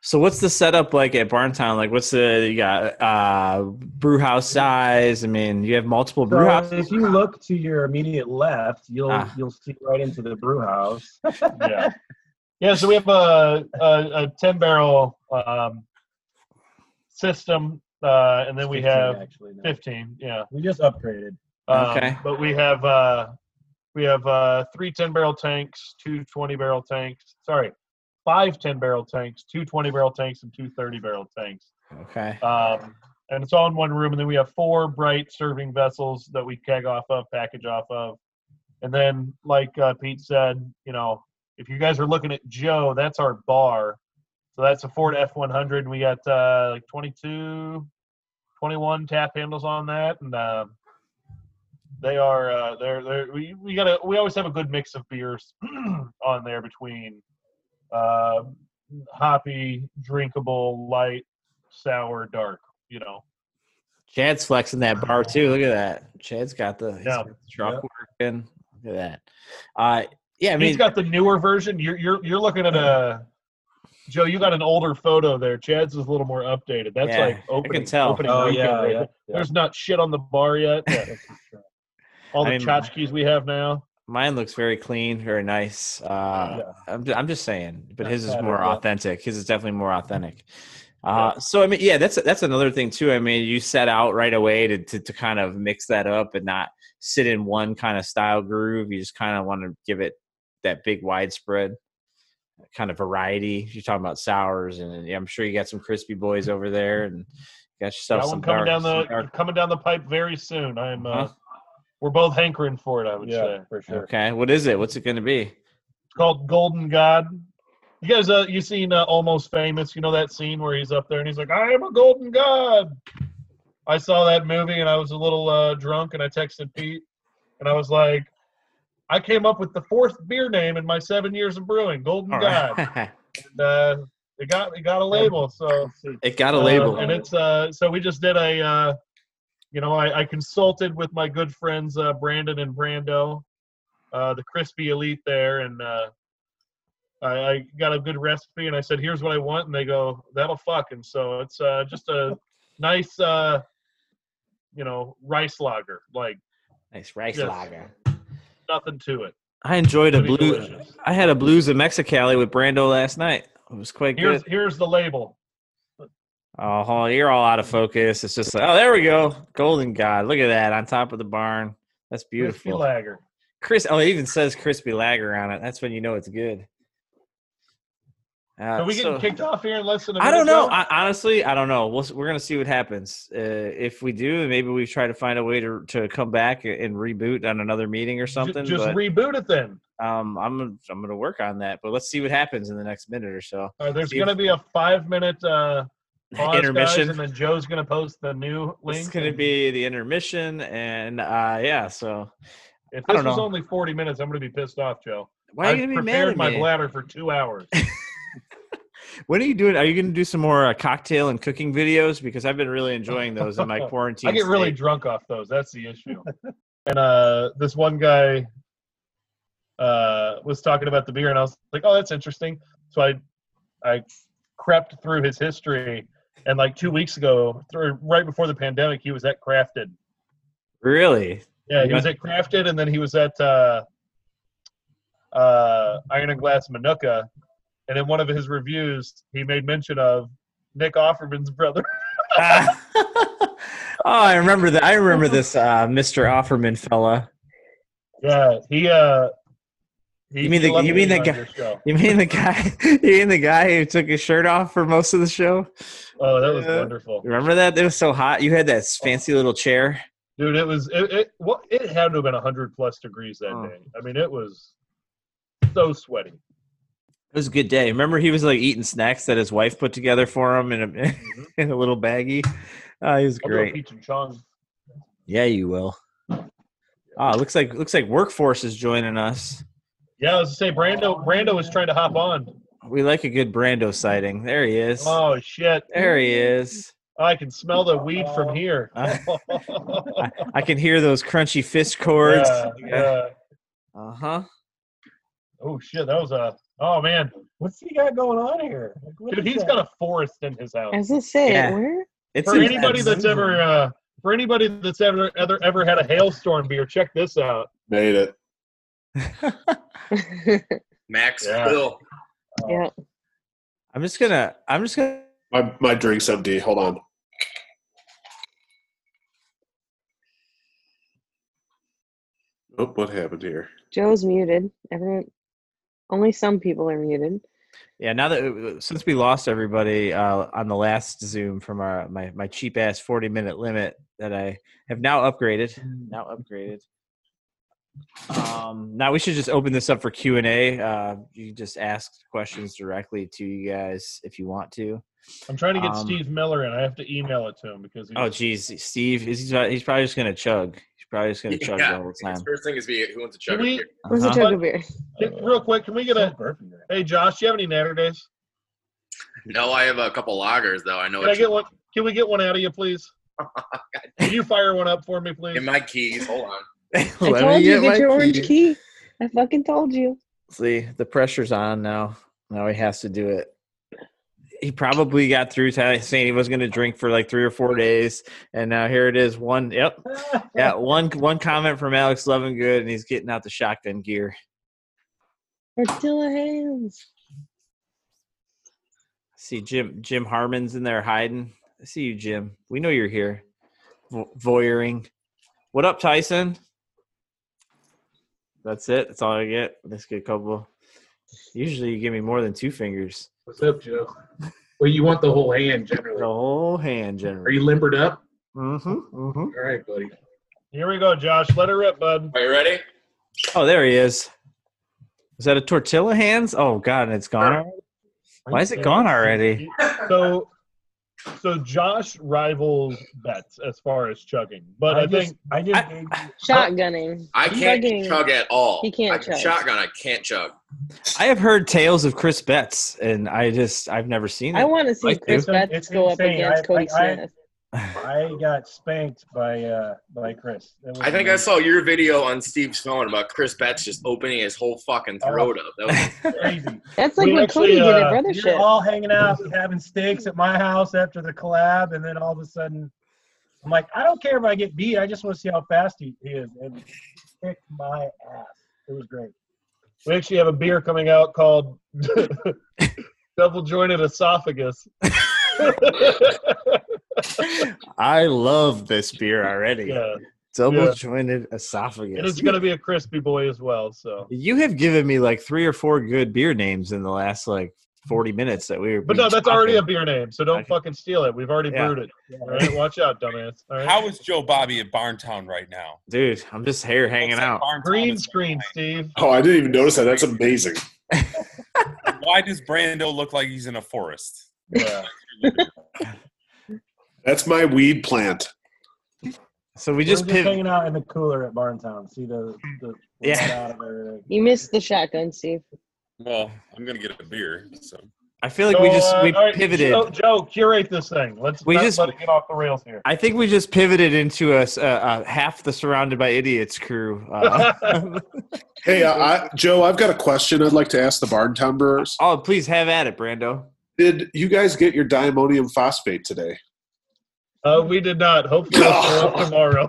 So what's the setup like at Barntown? Like what's the you got uh brew house size? I mean, you have multiple brew So houses. if you look to your immediate left, you'll Ah. you'll see right into the brew house. (laughs) yeah, yeah. So we have a a, a ten barrel um, system, uh, and then we 15 have actually now. fifteen. Yeah. We just upgraded. Um, Okay. But we have uh, we have uh, three 10 barrel tanks, two 20 barrel tanks. Sorry, five 10 barrel tanks, two 20 barrel tanks, and two 30 barrel tanks. Okay. Um, and it's all in one room. And then we have four bright serving vessels that we keg off of, package off of. And then, like uh, Pete said, you know, if you guys are looking at Joe, that's our bar. So that's a Ford F100. We got uh, like 22, 21 tap handles on that. And um they are, uh, they're, they're, we, we got to, we always have a good mix of beers (clears throat) on there between uh, hoppy, drinkable, light, sour, dark, you know. Chad's flexing that bar too. Look at that. Chad's got the, Yeah. got the truck working. Look at that. Uh yeah, I I mean he's got the newer version. You're you're you're looking at a Joe. You got an older photo there. Chad's is a little more updated. That's Yeah, like I opening. can tell. Opening Oh, weekend yeah, right yeah, yeah. There's not shit on the bar yet. (laughs) Yeah. All the I mean- tchotchkes we have now. mine looks very clean, very nice. Uh Yeah. I'm, I'm just saying, but Not his is more authentic. His is definitely more authentic. Uh, so I mean, yeah, that's that's another thing too. I mean, you set out right away to, to to kind of mix that up and not sit in one kind of style groove. You just kind of want to give it that big widespread kind of variety. You're talking about sours, and yeah, I'm sure you got some crispy boys over there, and you got yourself Got some coming dark, down the dark- coming down the pipe very soon. I'm. Uh, Uh-huh. We're both hankering for it. I would Yeah, say. for sure. Okay, what is it? What's it going to be? It's called Golden God. You guys, uh, you seen uh, Almost Famous? You know that scene where he's up there and he's like, "I am a golden god." I saw that movie and I was a little uh, drunk and I texted Pete and I was like, "I came up with the fourth beer name in my seven years of brewing, Golden All God." right. (laughs) And, uh, it got it got a label, so it got a uh, label. and it's uh, so we just did a, uh, you know, I, I consulted with my good friends uh, Brandon and Brando, uh, the Crispy Elite there, and uh, I, I got a good recipe, and I said, "Here's what I want," and they go, "That'll fuck." And so it's uh, just a nice, uh, you know, rice lager, like nice rice yes. lager. Nothing to it. I enjoyed a blue. delicious. I had a blues of Mexicali with Brando last night. It was quite Here's good. here's the label. Oh, you're all out of focus. It's just like, oh, there we go, Golden God. Look at that on top of the barn. That's Crispy beautiful. lager. Chris, oh, it even says crispy lager on it. That's when you know it's good. Uh, Are we getting so- kicked off here in less than a minute? I don't know. I, honestly, I don't know. We'll, we're gonna see what happens. Uh, if we do, maybe we try to find a way to to come back and reboot on another meeting or something. Just but reboot it then. um, I'm I'm gonna work on that. But let's see what happens in the next minute or so. There's going to be a five minute uh, pause, guys, intermission. and then Joe's going to post the new link. It's gonna be the intermission, and uh, yeah. So If I this don't was know. only 40 minutes, I'm going to be pissed off, Joe. why are you gonna be mad prepared my bladder for two hours. (laughs) When are you doing? Are you gonna do some more uh, cocktail and cooking videos? Because I've been really enjoying those in my quarantine. (laughs) I get really drunk off those. That's the issue. and uh, this one guy uh, was talking about the beer, and I was like, "Oh, that's interesting." So I, I crept through his history, and like two weeks ago, through, right before the pandemic, he was at Crafted. really. Yeah, he was at Crafted, and then he was at uh, uh, Iron and Glass Mokena. And in one of his reviews, he made mention of Nick Offerman's brother. (laughs) Ah. (laughs) oh, I remember that. I remember this uh, Mr. Offerman fella. Yeah, he. Uh, he You mean the- you mean the guy- (laughs) You mean the guy? You mean the guy who took his shirt off for most of the show? Oh, that was Yeah. wonderful, Remember that? It was so hot. You had that fancy little chair. dude. It was it. It, what, it had to have been hundred plus degrees that Oh. day. I mean, it was so sweaty. It was a good day. Remember, he was like eating snacks that his wife put together for him in a (laughs) in a little baggie. Oh, he was I'll great. Cheech and Chong. Yeah, you will. Ah, looks like looks like workforce is joining us. Yeah, I was to say Brando. Brando was trying to hop on. We like a good Brando sighting. There he is. Oh shit! There he is. I can smell the weed from here. (laughs) I, I can hear those crunchy fist chords. yeah, yeah. Uh huh. Oh shit, that was a. Oh man, What's he got going on here? Like, what dude, he's that? got a forest in his house. As I say, Yeah. where? It's For anybody that's ever, uh, for anybody that's ever, ever, ever had a hailstorm beer, check this out. Made it. (laughs) Max Yeah. Bill. yeah. I'm just gonna. I'm just gonna. My my drink's empty. Hold on. Oh, what happened here? Joe's muted. Everyone, only some people are muted. Yeah. Now that since we lost everybody uh, on the last Zoom from our my my cheap ass 40 minute limit that I have now upgraded. Now upgraded. Um, now we should just open this up for Q and A. Uh, you can just ask questions directly to you guys if you want to. I'm trying to get Um, Steve Miller, and I have to email it to him because he's, Oh, geez, Steve, is he's, he's probably just gonna chug. He's probably just gonna chug the whole His time. first thing is be who wants to Can chug a we- beer? Where's the Uh-huh. chug of beer? Real quick. Can we get a? Hey, Josh, do you have any natter days? No, I have a couple loggers though. I know. Can I get one? Can we get one out of you, please? (laughs) Can you fire one up for me, please? in my keys. Hold on. (laughs) I told you, get your orange key. I fucking told you. See, the pressure's on now. Now he has to do it. He probably got through saying he was going to drink for like three or four days, and now here it is. One, yep, (laughs) yeah, one one comment from Alex Lovingood, and he's getting out the shotgun gear. Tortilla hands. See Jim Jim Harmon's in there hiding. I see you, Jim. We know you're here, Vo- voyeuring. What up, Tyson? That's it. That's all I get. Let's get a couple. Usually, you give me more than two fingers. What's up, Joe? Well, you want the whole hand generally. The whole hand, generally. Are you limbered up? Mm-hmm. mm-hmm. All right, buddy. Here we go, Josh. Let her rip, bud. Are you ready? Oh, there he is. Is that a tortilla hands? Oh God, and it's gone. Why is it gone already? So, so Josh rivals Betts as far as chugging, but I, think I just I- gave (laughs) Shotgunning. I can't Chugging. chug at all. He can't I can chug. shotgun. I can't chug. I have heard tales of Chris Betts, and I just I've never seen it. I want to see Like Chris. Betts It's go up against I- Cody I- I- Smith. I got spanked by uh by Chris. I think I saw your video on Steve's phone about Chris Betts just opening his whole fucking throat up. That was (laughs) crazy. That's like We when actually, Cody did uh, at We Brothership. were all hanging out, having steaks at my house after the collab, and then all of a sudden, I'm like, I don't care if I get beat. I just want to see how fast he, he is. And he kicked my ass. It was great. we actually have a beer coming out called (laughs) Double Jointed Esophagus. (laughs) (laughs) I love this beer already. yeah, Double Yeah. jointed and esophagus. it's gonna be a crispy boy as well. So You have given me like three or four good beer names in the last like 40 minutes that we were. But no, we that's already a beer name, so don't Okay. fucking steal it. We've already Yeah. brewed it. All right, watch out, dumbass. All right. How is Joe Bobby at Barntown right now? dude. I'm just here hanging Looks out. Barntown Green is- screen, Steve. Oh, I didn't even notice that. That's amazing. (laughs) (laughs) Why does Brando look like he's in a forest? Yeah. That's my weed plant. So we just just hanging out in the cooler at Barntown. See the the Yeah. out of. You missed the shotgun, Steve. Well, I'm gonna get a beer. So I feel like we just uh, we all right, pivoted. Joe, Joe, curate this thing. Let's We not just- let it get off the rails here. I think we just pivoted into a, s- a- a half the surrounded by idiots crew. Uh, (laughs) Hey, uh, I, Joe, I've got a question I'd like to ask the Barntown Brewers. oh, please have at it, Brando. Did you guys get your diammonium phosphate today? Uh, we did not. Hopefully, it'll show up (laughs) tomorrow.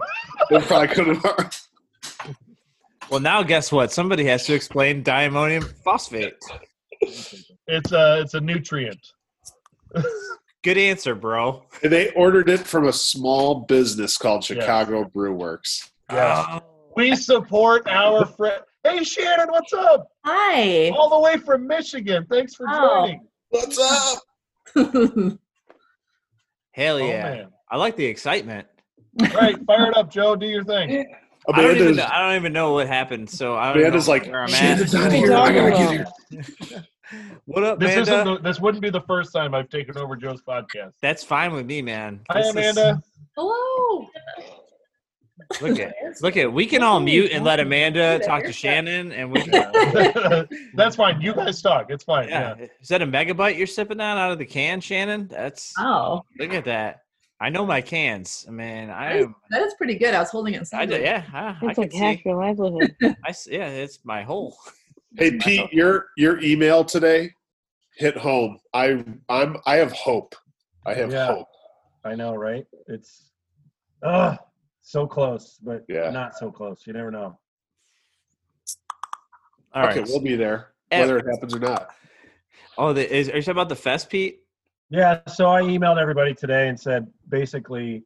They probably could have. Well, now guess what? Somebody has to explain diammonium phosphate. It's a it's a nutrient. Good answer, bro. And they ordered it from a small business called Yeah. Chicago Brew Werks. Yes. We support our friend. Hey, Shannon, what's up? Hi. All the way from Michigan. Thanks for Oh. joining. What's up? (laughs) Hell Oh, yeah! man. I like the excitement. All right, fire it up, Joe. Do your thing. I don't, even Amanda's, know, I don't even know what happened. So I don't Amanda's know like, where I'm Shannon's at. not here. I gotta get here. (laughs) What up, This isn't. Amanda? The, this wouldn't be the first time I've taken over Joe's podcast. That's fine with me, man. Hi, This is- Amanda. Hello. Look at (laughs) look at. We can all mute and let Amanda talk to Shannon, and we. (laughs) (laughs) That's fine. You guys talk. It's fine. Yeah. Yeah. Is that a megabyte you're sipping on out of the can, Shannon? That's Oh, look at that. I know my cans. I mean, I that is, am. that is pretty good. I was holding it I inside. yeah, I, I That's can like half see. your livelihood. I s yeah, it's my whole. Hey Pete, your your email today hit home. I I'm I have hope. I have Yeah. hope. I know, right? It's uh so close, but Yeah. not so close. You never know. All right. okay, we'll be there, Eh. whether it happens or not. Oh, the, is, are you talking about the fest, Pete? Yeah, so I emailed everybody today and said basically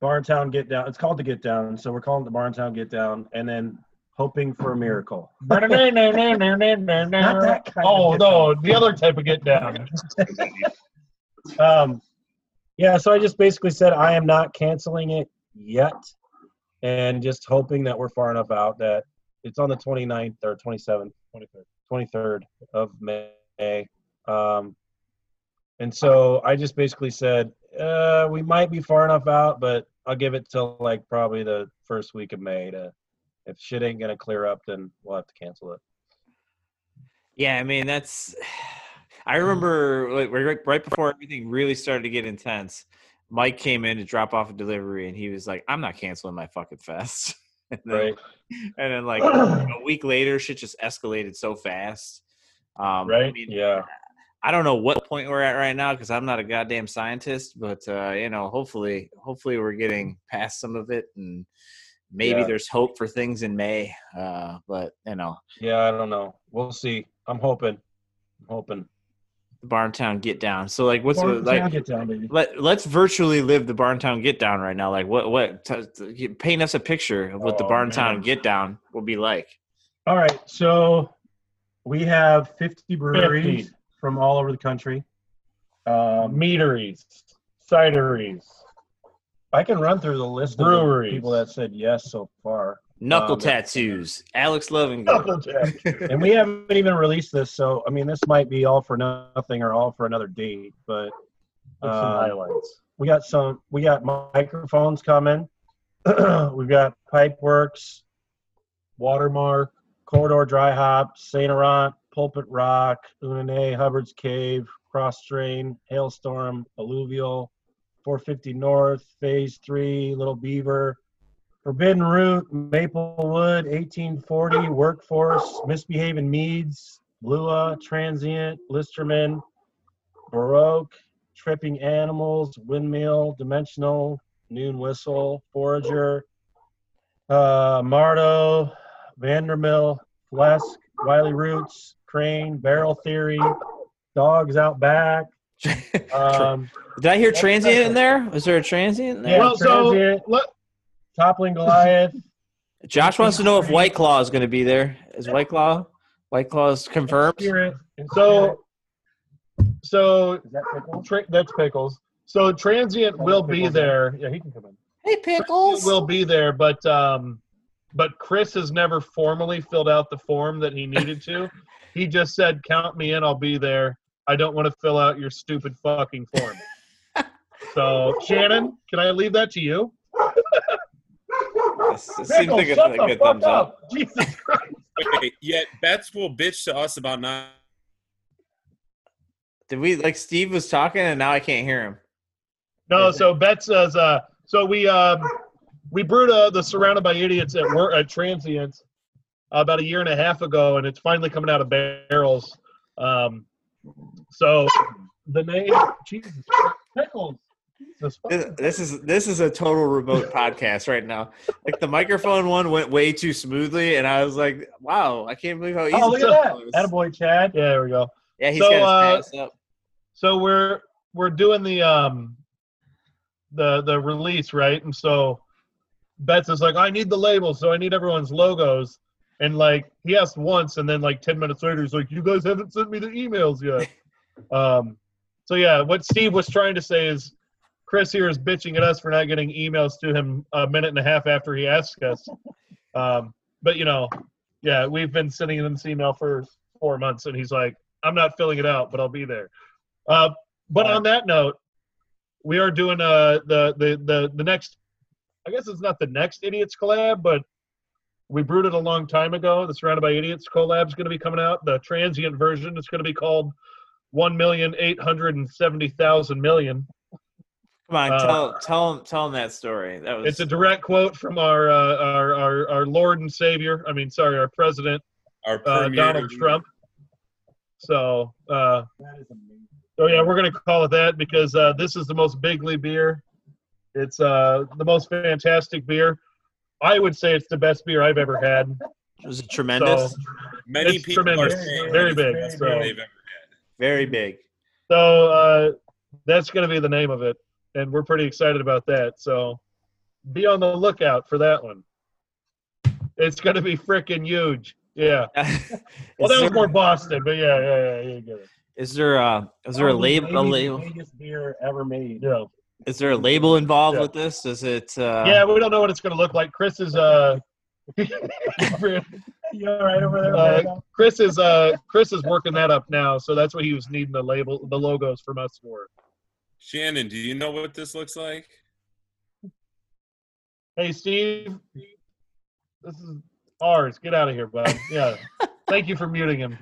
Barntown Get Down. It's called the Get Down, so we're calling it the Barntown Get Down, and then hoping for a miracle. (laughs) Not that kind oh get no, the other type of get down. (laughs) um, yeah, so I just basically said I am not canceling it yet, and just hoping that we're far enough out that it's on the 29th or 27th, 23rd, 23rd of May. Um, and so I just basically said uh, we might be far enough out, but I'll give it till like probably the first week of May to. If shit ain't gonna clear up, then we'll have to cancel it. Yeah, I mean that's. (sighs) I remember like right before everything really started to get intense. Mike came in to drop off a delivery, and he was like, "I'm not canceling my fucking fest." (laughs) and then, Right. And then like (clears throat) a week later, shit just escalated so fast. Um, I Right? mean, Yeah. I don't know what point we're at right now because I'm not a goddamn scientist, but uh, you know, hopefully, hopefully we're getting past some of it, and maybe Yeah. there's hope for things in May. Uh, but you know, Yeah, I don't know. We'll see. I'm hoping. I'm hoping. The Barntown get down. So like, what's Barntown like? get down, baby. Let Let's virtually live the Barntown get down right now. Like, what what? T- t- paint us a picture of what the Oh, Barntown man. get down will be like. All right, so we have 50 breweries 50. from all over the country. Um, Meaderies, cideries. I can run through the list of the Breweries. people that said yes so far, Knuckle Um, tattoos. Alex Loving. And we haven't even released this. So I mean, this might be all for nothing or all for another date. But With some um, highlights. we got some. We got Mikerphone's coming. (clears throat) We've got Pipeworks, Watermark, Corridor Dry Hop, Saint Laurent, Pulpit Rock, Une Année, Hubbard's Cave, Cross Train, Hailstorm, Alluvial, 450 North, Phase 3, Little Beaver, Forbidden Root, Maplewood, 1840, Workforce, Misbehaving Meads, Lua, Transient, Listermann, Baroque, Tripping Animals, Windmill, Dimensional, Noon Whistle, Forager, uh, Mardo, Vandermill, Flesk, Wiley Roots, Crane, Barrel Theory, Dogs Out Back. (laughs) Um, Did I hear transient in there? Was there a transient in there? Yeah, well, so Transient. let, Toppling Goliath. Josh wants to know if White Claw is going to be there. Is White Claw? White Claw is confirmed. Spirit. so so Is that pickle? tra- that's pickles. So transient will be Pickles. there. Yeah, he can come in. Hey, Transient will be there, but um, but Chris has never formally filled out the form that he needed to. (laughs) he just said, "Count me in. I'll be there. I don't want to fill out your stupid fucking form." (laughs) so Shannon, can I leave that to you? It seems like Pickles, a, shut a the good thumbs up. up. (laughs) Jesus Christ. Wait, yet Betts will bitch to us about not. Did we like Steve was talking and now I can't hear him? No, so Bet says, uh, so we um, we brewed uh, the Surrounded by Idiots at work at Transient about a year and a half ago, and it's finally coming out of barrels. Um, so the name, Jesus, Christ, pickles. This, is this is a total remote podcast right now. Like the microphone one went way too smoothly, and I was like, "Wow, I can't believe how easy." Oh, look at that was. Attaboy, Chad. Yeah, there we go. Yeah, he's So, got uh, his pants up. So we're we're doing the um the the release right, and so Betts is like, I need the labels, so I need everyone's logos. And like he asked once, and then like ten minutes later, he's like, "You guys haven't sent me the emails yet." (laughs) um, so yeah, what Steve was trying to say is, Chris here is bitching at us for not getting emails to him a minute and a half after he asked us. (laughs) Um, but you know, yeah, we've been sending him this email for four months, and he's like, "I'm not filling it out, but I'll be there." Uh, but on that note, we are doing uh, the, the the the next. I guess it's not the next Idiots collab, but we brewed it a long time ago. The Surrounded by Idiots collab is going to be coming out. The transient version is going to be called one million eight hundred and seventy thousand million. Come on, uh, tell tell him tell him that story. That was It's a direct quote from our uh, our, our our Lord and Savior. I mean, sorry, our President Our uh, Donald Trump. So, uh, so yeah, we're gonna call it that because uh, this is the most bigly beer. It's uh, the most fantastic beer. I would say it's the best beer I've ever had. it was tremendous, So, Many it's people tremendous. are saying Very big, best so- beer very big. so uh, that's gonna be the name of it, and we're pretty excited about that. So, be on the lookout for that one. It's gonna be freaking huge. Yeah. (laughs) Well, is, that was more Boston, but yeah, yeah, yeah, you get it. is there uh is there a label a label the biggest beer ever made. Yeah. is there a label involved Yeah. with this? Is it uh yeah, we don't know what it's going to look like. Chris is uh, (laughs) You all right over there? uh Chris is uh Chris is working that up now, so that's what he was needing the label, the logos from us for. Shannon, do you know what this looks like? Hey, Steve, this is ours. Get out of here, bud. Yeah, (laughs) thank you for muting him.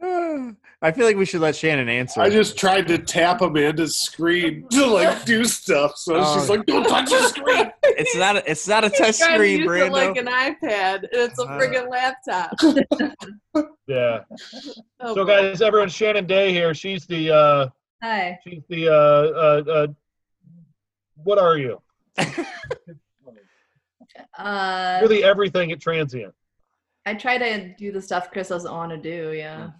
(sighs) I feel like we should let Shannon answer. I just tried to tap Amanda's screen (laughs) to like do stuff, so Oh. she's like, "Don't touch the screen." (laughs) it's not a, it's not a touch trying to screen, use it like an iPad. and It's a Uh. laptop. Yeah. Oh, So, guys, everyone, Shannon Day here. She's the uh, Hi. she's the uh, uh, uh, what are you? (laughs) Uh, You're the everything at Transient. I try to do the stuff Chris doesn't want to do. Yeah.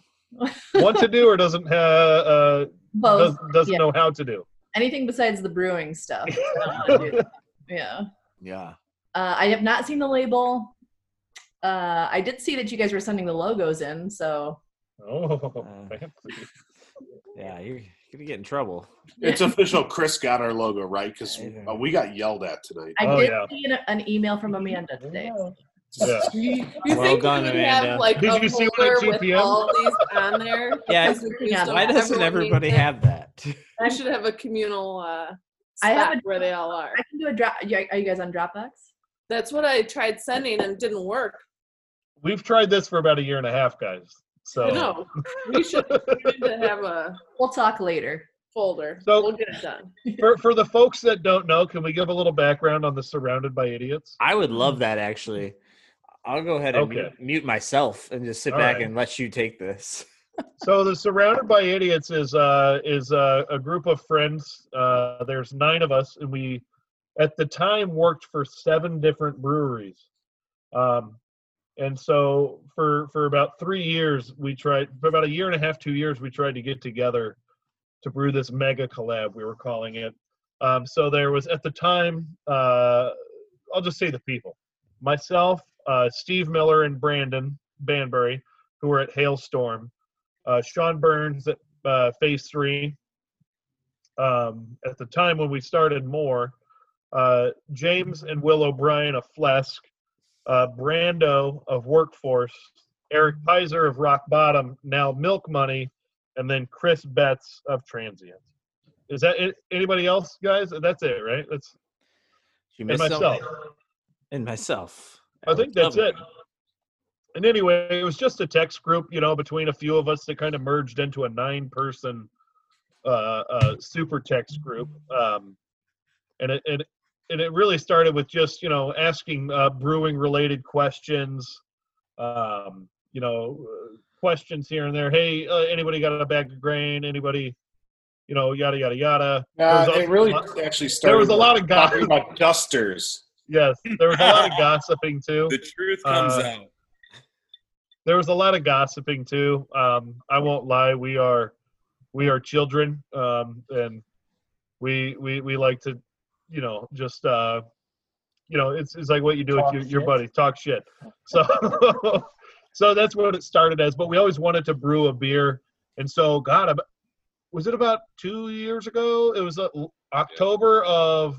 Want to do or doesn't uh, uh, Both. does, doesn't yeah. know how to do. Anything besides the brewing stuff. I don't wanna do. (laughs) Yeah. yeah. Uh, I have not seen the label. Uh, I did see that you guys were sending the logos in, so Oh, Uh, fancy. Yeah, you're gonna get in trouble. It's official. Chris got our logo right because uh, we got yelled at tonight. I Oh, did yeah. see an, an email from Amanda today. Yeah. You, you Well think done, you would Amanda. have like Did a you see one at folder 2 with p.m.? all these on there? (laughs) Yeah, Because we yeah, still- Why doesn't everyone everybody needs have that? I should have a communal uh, I have a- where they all are. I can do a drop. yeah, Are you guys on Dropbox? That's what I tried sending and didn't work. We've tried this for about a year and a half, guys. So I know. We should we need to have a We'll talk later. folder. So- we'll get it done. for for the folks that don't know, can we give a little background on the Surrounded by Idiots? I would love that actually. I'll go ahead and Okay. mute, mute myself and just sit All back right. and let you take this. (laughs) So the Surrounded by Idiots is uh is uh, a group of friends. Uh, there's nine of us, and we at the time worked for seven different breweries. Um, and so for for about three years, we tried for about a year and a half, two years, we tried to get together to brew this mega collab. We were calling it. Um, so there was at the time, uh, I'll just say the people, myself, uh, Steve Miller, and Brandon Banbury, who were at Hailstorm uh, Sean Burns at uh, phase three. Um, at the time when we started more, uh, James and Will O'Brien of Flesk, uh, Brando of Workforce, Eric Pizer of Rock Bottom, now Milk Money, and then Chris Betts of Transient. Is that it? Anybody else, guys? That's it, right? That's You and myself. And myself. I think that's it. And anyway, it was just a text group, you know, between a few of us that kind of merged into a nine-person uh, uh, super text group. Um, and it, it and it really started with just you know asking uh, brewing-related questions, um, you know, uh, questions here and there. Hey, uh, anybody got a bag of grain? Anybody, you know, yada yada yada. There Uh, was it really a lot- actually started. there was a lot of talking gossip. about dusters. Yes, there was a lot of (laughs) gossiping too. The truth comes Uh, out. there was a lot of gossiping too. Um, I won't lie, we are we are children, um, and we we we like to, you know, just uh, you know, it's it's like what you do Talk with your, your buddies, talk shit. So (laughs) so that's what it started as. But we always wanted to brew a beer, and so God, was it about two years ago? It was uh, October of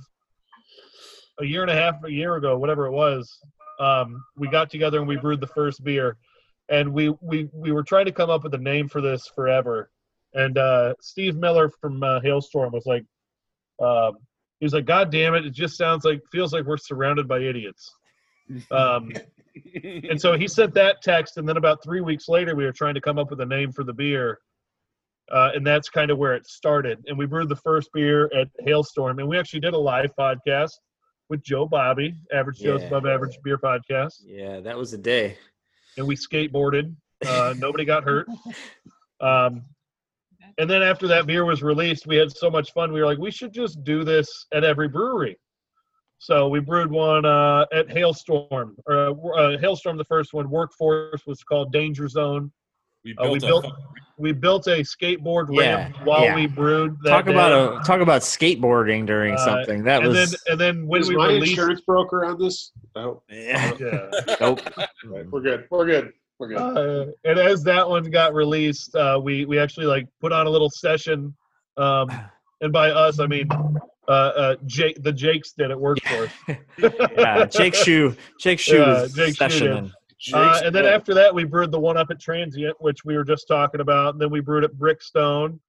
a year and a half, a year ago, whatever it was. Um, we got together and we brewed the first beer, and we we we were trying to come up with a name for this forever. And uh, Steve Miller from uh, Hailstorm was like, um, he was like, "God damn it! It just sounds like feels like we're surrounded by idiots." Um, (laughs) and so he sent that text, and then about three weeks later, we were trying to come up with a name for the beer, uh, and that's kind of where it started. And we brewed the first beer at Hailstorm, and we actually did a live podcast with Joe Bobby, Average Joe's Yeah. Above Average Beer Podcast, Yeah, that was a day. and we skateboarded. Uh, nobody got hurt. (laughs) Um, and then after that beer was released, we had so much fun. We were like, we should just do this at every brewery. So we brewed one uh, at Hailstorm. Uh, uh, Hailstorm, the first one. Workforce was called Danger Zone. We Uh, we built, built a, we built a skateboard Yeah, ramp while yeah. we brewed. That Talk about a talk about skateboarding during Uh, something. That and was then and then when Is we my released, insurance broker on this? Oh, yeah. yeah. Nope. (laughs) right, we're good. We're good. We're good. Uh, and as that one got released, uh, we we actually like put on a little session, um, and by us I mean uh, uh, Jake the Jakes did at Workforce. (laughs) yeah, Jake Shoe, Jake Shoe Yeah, was Jake Shoe did. sessioning. Uh, and then after that, we brewed the one up at Transient, which we were just talking about. And then we brewed at Brickstone,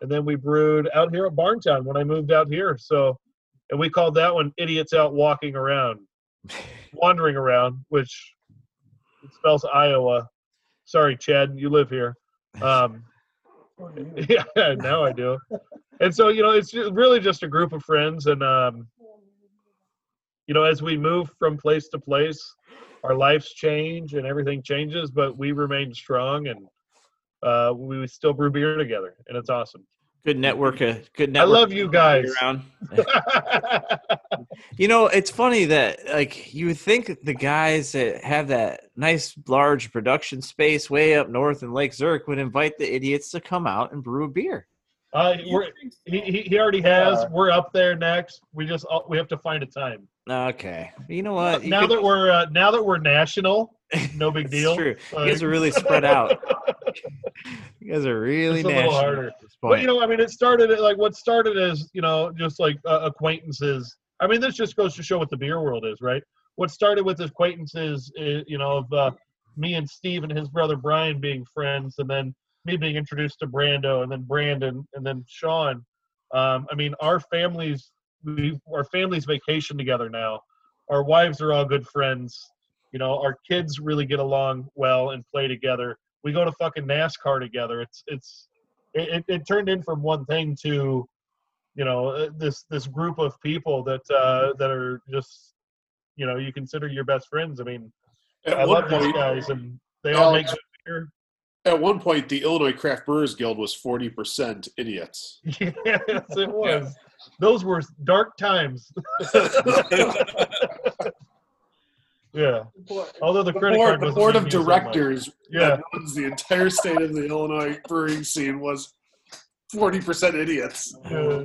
and then we brewed out here at Barntown when I moved out here. So, and we called that one "Idiots Out Walking Around," (laughs) wandering around, which it spells Iowa. Sorry, Chad, you live here. Um, (laughs) (laughs) yeah, now I do. And so, you know, it's really just a group of friends. And, um, you know, as we move from place to place, our lives change and everything changes, but we remain strong and uh, we still brew beer together. And it's awesome. Good network. Uh, good network. I love you guys. Around. (laughs) You know, it's funny that like you would think the guys that have that nice large production space way up north in Lake Zurich would invite the idiots to come out and brew a beer. uh, we're, he, he he already has. We're up there next. We just uh, we have to find a time. Okay, you know what? You now could- that we're uh, now that we're national, no big (laughs) deal. true. Like- You guys are (laughs) really spread out. You guys are really It's a little national harder. But you know, I mean, it started at like what started as you know just like uh, acquaintances. I mean, this just goes to show what the beer world is, right? What started with acquaintances, is, you know, of uh, me and Steve and his brother Brian being friends, and then me being introduced to Brando, and then Brandon, and then Sean. Um, I mean, our families, we our families vacation together now. Our wives are all good friends. You know, our kids really get along well and play together. We go to fucking NASCAR together. It's it's it, it, it turned in from one thing to you know uh, this this group of people that uh that are just you know you consider your best friends i mean At i one love these point- guys and they all make good beer At one point, the Illinois Craft Brewers Guild was forty percent idiots. (laughs) yes it was those were dark times (laughs) yeah although the, The credit board, card the board of used that much. directors Yeah. that runs the entire state of the Illinois brewing scene was forty percent idiots. Yeah.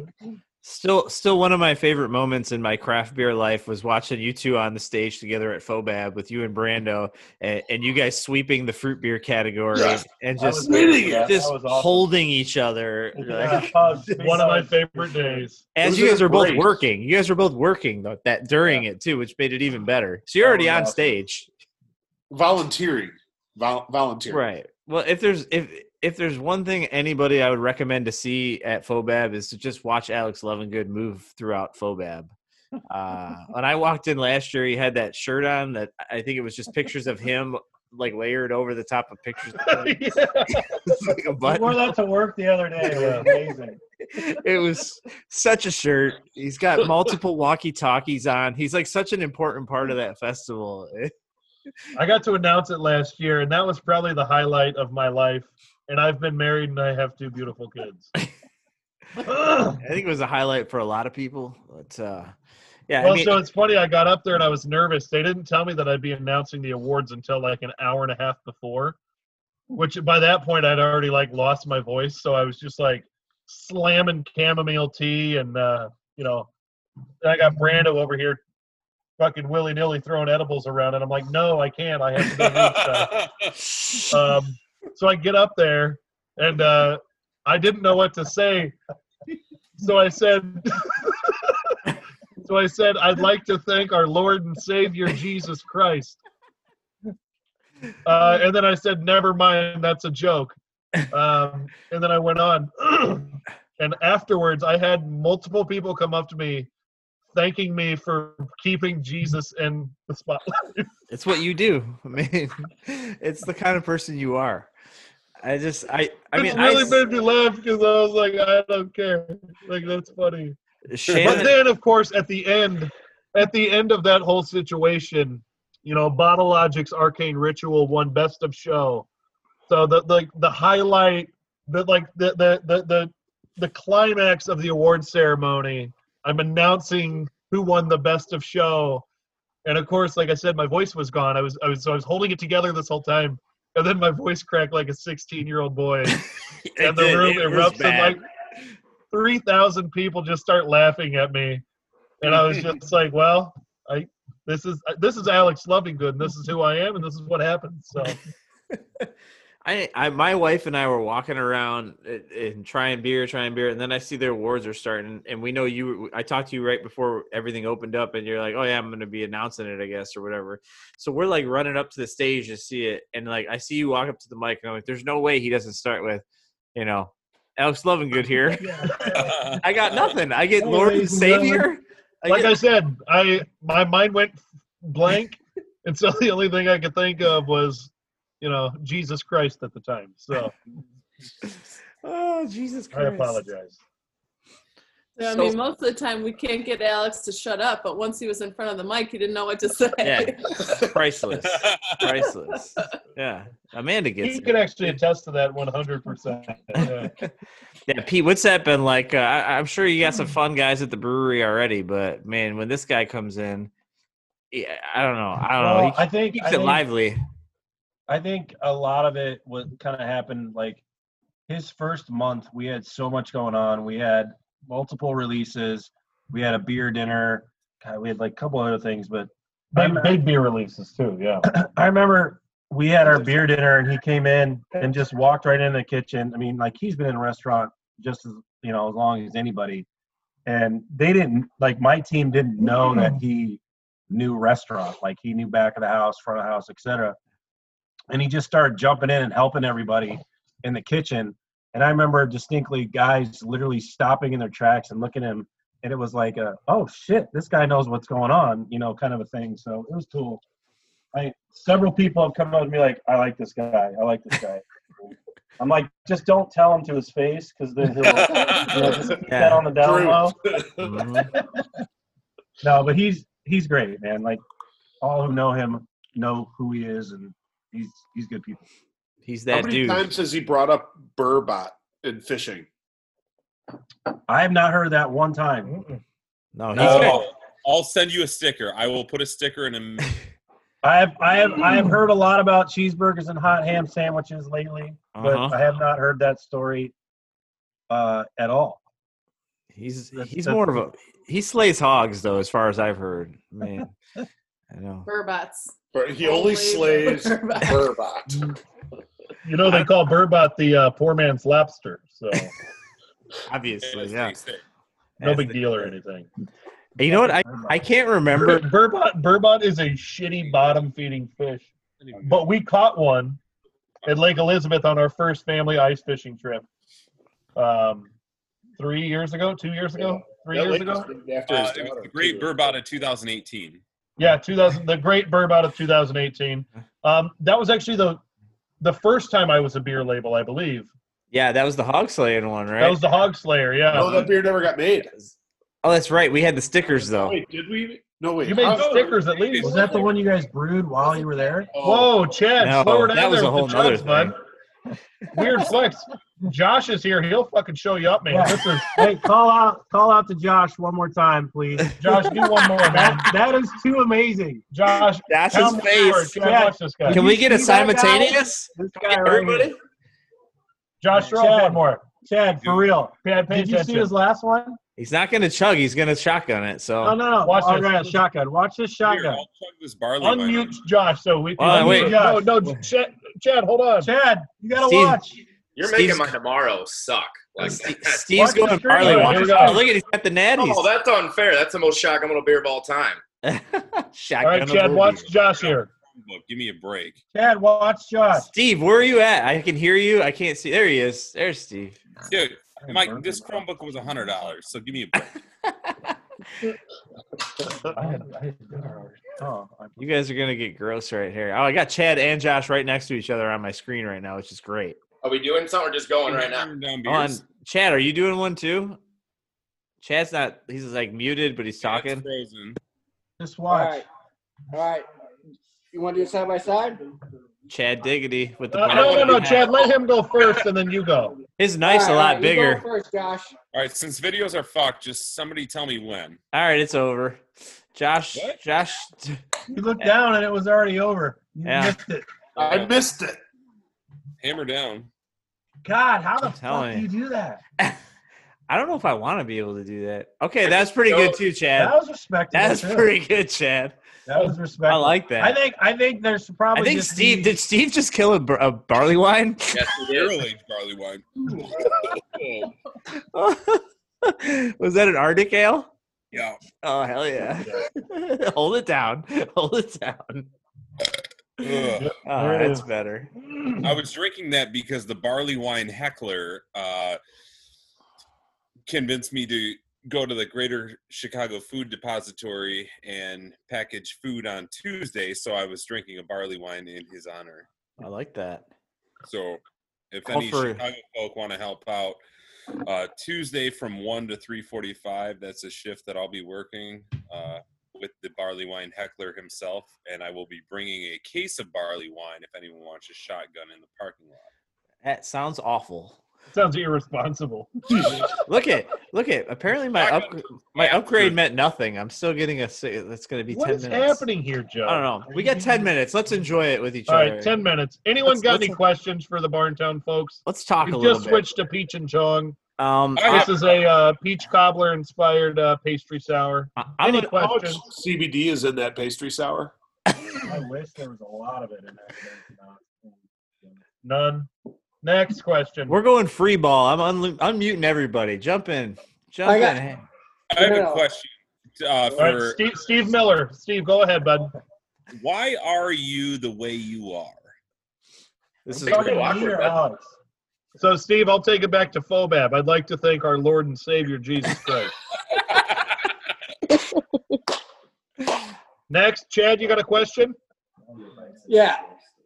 Still, still one of my favorite moments in my craft beer life was watching you two on the stage together at Fobab with you and Brando, and, and you guys sweeping the fruit beer category Yeah. and I was just there just was awesome. holding each other. like- One of my (laughs) favorite days. as you guys were both working, you guys were both working though, that during it too, which made it even better. So you're already on awesome. stage, Volunteering. Vol- volunteering. right? Well, if there's if if there's one thing anybody I would recommend to see at Fobab is to just watch Alex Lovingood move throughout Fobab. Uh, when I walked in last year, he had that shirt on that I think it was just pictures of him like layered over the top of pictures. Of him. (laughs) (laughs) It's like a I button. wore that to work the other day. It was amazing. (laughs) it was such a shirt. He's got multiple walkie talkies on. He's like such an important part of that festival. I got to announce it last year, and that was probably the highlight of my life. And I've been married, and I have two beautiful kids. (laughs) I think it was a highlight for a lot of people. But uh, yeah, well, I mean, so it's funny. I got up there and I was nervous. They didn't tell me that I'd be announcing the awards until like an hour and a half before, which by that point I'd already like lost my voice. So I was just like slamming chamomile tea, and uh, you know, I got Brando over here, fucking willy nilly throwing edibles around, and I'm like, no, I can't. I have to be reached. (laughs) um, (laughs) so I get up there, and uh, I didn't know what to say. So I said, (laughs) so I said, I'd like to thank our Lord and Savior Jesus Christ. (laughs) Uh, and then I said, never mind, that's a joke. Um, and then I went on. (clears throat) and afterwards, I had multiple people come up to me thanking me for keeping Jesus in the spotlight. it's what you do. I mean, it's the kind of person you are. I just, I, I mean, it really I, made me laugh because I was like, I don't care. Like that's funny. But then, of course, at the end, at the end of that whole situation, you know, Bottle Logic's Arcane Ritual won Best of Show. So the the the highlight, the like the the the the, the climax of the award ceremony, I'm announcing who won the Best of Show, and of course, like I said, my voice was gone. I was I was so I was holding it together this whole time, and then my voice cracked like a 16 year old boy, (laughs) and the did. room erupts and like three thousand people just start laughing at me, and I was just (laughs) like, "Well, I this is this is Alex Lovingood, and this is who I am, and this is what happens." So (laughs) I, I, my wife and I were walking around and- and trying beer, trying beer, and then I see their awards are starting, and we know you. I talked to you right before everything opened up, and you're like, "Oh yeah, I'm going to be announcing it, I guess, or whatever." So we're like running up to the stage to see it, and like I see you walk up to the mic, and I'm like, "There's no way he doesn't start with, you know, Alex Lovingood here." (laughs) I got nothing. I get Lord and Savior. I like get- I said, I my mind went blank, and so (laughs) the only thing I could think of was, you know, Jesus Christ at the time. So (laughs) oh Jesus Christ! I apologize. Yeah, I So- mean, most of the time we can't get Alex to shut up, but once he was in front of the mic, he didn't know what to say. Yeah, (laughs) priceless, priceless. Yeah, Amanda gets He it. could actually attest to that 100. percent (laughs) Yeah, Pete, what's that been like? Uh, I, I'm sure you got some fun guys at the brewery already, but man, when this guy comes in, yeah, I don't know. I don't know. Well, He I think keeps I it think, lively. I think a lot of it was kind of happened like his first month. We had so much going on. We had multiple releases. We had a beer dinner. God, we had like a couple other things, but Big, big beer releases too. Yeah. (clears throat) I remember we had our beer dinner and he came in and just walked right in the kitchen. I mean, like he's been in a restaurant just as you know as long as anybody, and they didn't like my team didn't know that mm. he knew restaurant. Like he knew back of the house, front of the house, etc. And he just started jumping in and helping everybody in the kitchen. And I remember distinctly guys literally stopping in their tracks and looking at him. And it was like, a, oh shit, this guy knows what's going on, you know, kind of a thing. So it was cool. I several people have come up to me like, I like this guy. I like this guy. (laughs) I'm like, just don't tell him to his face because then he'll, you know, just (laughs) keep that on the down low. Mhm. (laughs) No, but he's he's great, man. Like all who know him know who he is, and he's he's good people. He's that How that many dude. times has he brought up Burbot in fishing? I have not heard that one time. No, he's No. got, I'll send you a sticker. I will put a sticker in a. (laughs) I have I have I have heard a lot about cheeseburgers and hot ham sandwiches lately, but Uh-huh. I have not heard that story uh, at all. He's That's- he's that's- more of a he slays hogs though, as far as I've heard. Man, (laughs) I know. Burbots. But he only Only slays (laughs) Burbot. Burbot. You know they call Burbot the uh, poor man's lobster, so (laughs) Obviously, As yeah. no As big deal or anything. You know what? I I can't remember. Burbot Burbot is a shitty bottom feeding fish, but we caught one at Lake Elizabeth on our first family ice fishing trip. Um, three years ago, two years ago, three That years ago. After Uh, it was the Great. Burbot of 2018. Yeah, 2000, the Great Burbot of 2018. Um, that was actually the the first time I was a beer label, I believe. Yeah, that was the hog slaying one, right? That was the Hog Slayer. Yeah, No, that beer never got made. oh, that's right. We had the stickers though. Wait, did we? No, wait. you made how- stickers at least. Was that the one you guys brewed while you were there? Oh, Whoa, Chad, No, slow her down that was there a whole the nother chugs, bud. Weird flex. (laughs) Josh is here. He'll fucking show you up, man. Yeah. This is (laughs) Hey, call out, call out to Josh one more time, please. Josh. Do one more, man. That that is too amazing. Josh, That's his face. Chad, Yeah. watch this guy. Can we get a see that guy? simultaneous? This Can guy right everybody? here. Josh, throw up Chad. one more. Chad, for real. Pay, pay Did you see his last one? He's not gonna chug. He's gonna shotgun it. So no, no, no. Watch All this. right, shotgun. Watch this Here, shotgun. I'll chug this barley. Unmute Josh so we can. Hold on, unmute wait. Josh. No, no, Chad, Chad, hold on. Chad, you gotta watch. You're Steve's- making my tomorrow suck. Like (laughs) Steve's going to barley Here wine. we oh, go. Oh, look at he's got the natties. Oh, that's unfair. That's the most shotgun beer of all time. (laughs) All Shotgun right, Chad, ability. watch Josh here. Look, give me a break. Chad, watch Josh. Steve, where are you at? I can hear you. I can't see. There he is. There's Steve. Dude, Mike, this Chromebook was hundred dollars, so give me a break. (laughs) I had, I had. Oh, You guys are gonna get gross right here. Oh, I got Chad and Josh right next to each other on my screen right now, which is great. Are we doing something or just going right now? On. Chad, are you doing one too? Chad's not. He's like muted, but he's talking. frozen. just All All watch. right. All right. You want to do it side by side? Chad Diggity with the. Uh, no, no, no, Chad, let him go first, and then you go. His knife's All a lot right, you go bigger. first, Josh. All right, since videos are fucked, just somebody tell me when. All right, it's over. Josh, What? Josh, You looked down and it was already over. You Yeah. missed it. I missed it. Hammer down. God, how the I'm fuck telling do you you. do that? (laughs) I don't know if I want to be able to do that. Okay, that's pretty good too, Chad. That was respectable. That's too. pretty good, Chad. That was respectful. I like that. I think. I think there's probably. I think just Steve the- did. Steve just kill a, a barley wine. Yes, we did. Barrel aged barley wine. (laughs) Was that an Arctic ale? yeah. Oh hell yeah! (laughs) Hold it down. Hold it down. Ugh. Oh, that's better. I was drinking that because the barley wine heckler uh, convinced me to go to the Greater Chicago Food Depository and package food on Tuesday. So I was drinking a barley wine in his honor. I like that. So if Call any for- Chicago folk want to help out, uh, Tuesday from one to three forty-five. That's a shift that I'll be working uh, with the barley wine heckler himself, and I will be bringing a case of barley wine if anyone wants a shotgun in the parking lot. That sounds awful. Sounds irresponsible. (laughs) Look at look at. Apparently my up, my upgrade meant nothing. I'm still getting a. si- That's going to be What ten minutes. What is happening here, Joe? I don't know. We got ten minutes. Let's enjoy it with each All other. right, 10 minutes. Anyone Let's- got any let's- questions for the Barntown folks? Let's talk We a little. We just bit. switched to peach and chong. Um, I This is a uh, peach cobbler inspired uh, pastry sour. I, I'm Any gonna- How much questions? CBD is in that pastry sour? (laughs) I wish there was a lot of it in there. but. None. Next question. we're going free ball. I'm unlu- unmuting everybody. Jump in. Jump I got- in. I have a question uh, All right, for Steve, Steve Miller. Steve, go ahead, bud. why are you the way you are? This is Talking Talking to to awkward. Alex? So, Steve, I'll take it back to Phobab. I'd like to thank our Lord and Savior, Jesus Christ. (laughs) Next, Chad, you got a question? Yeah.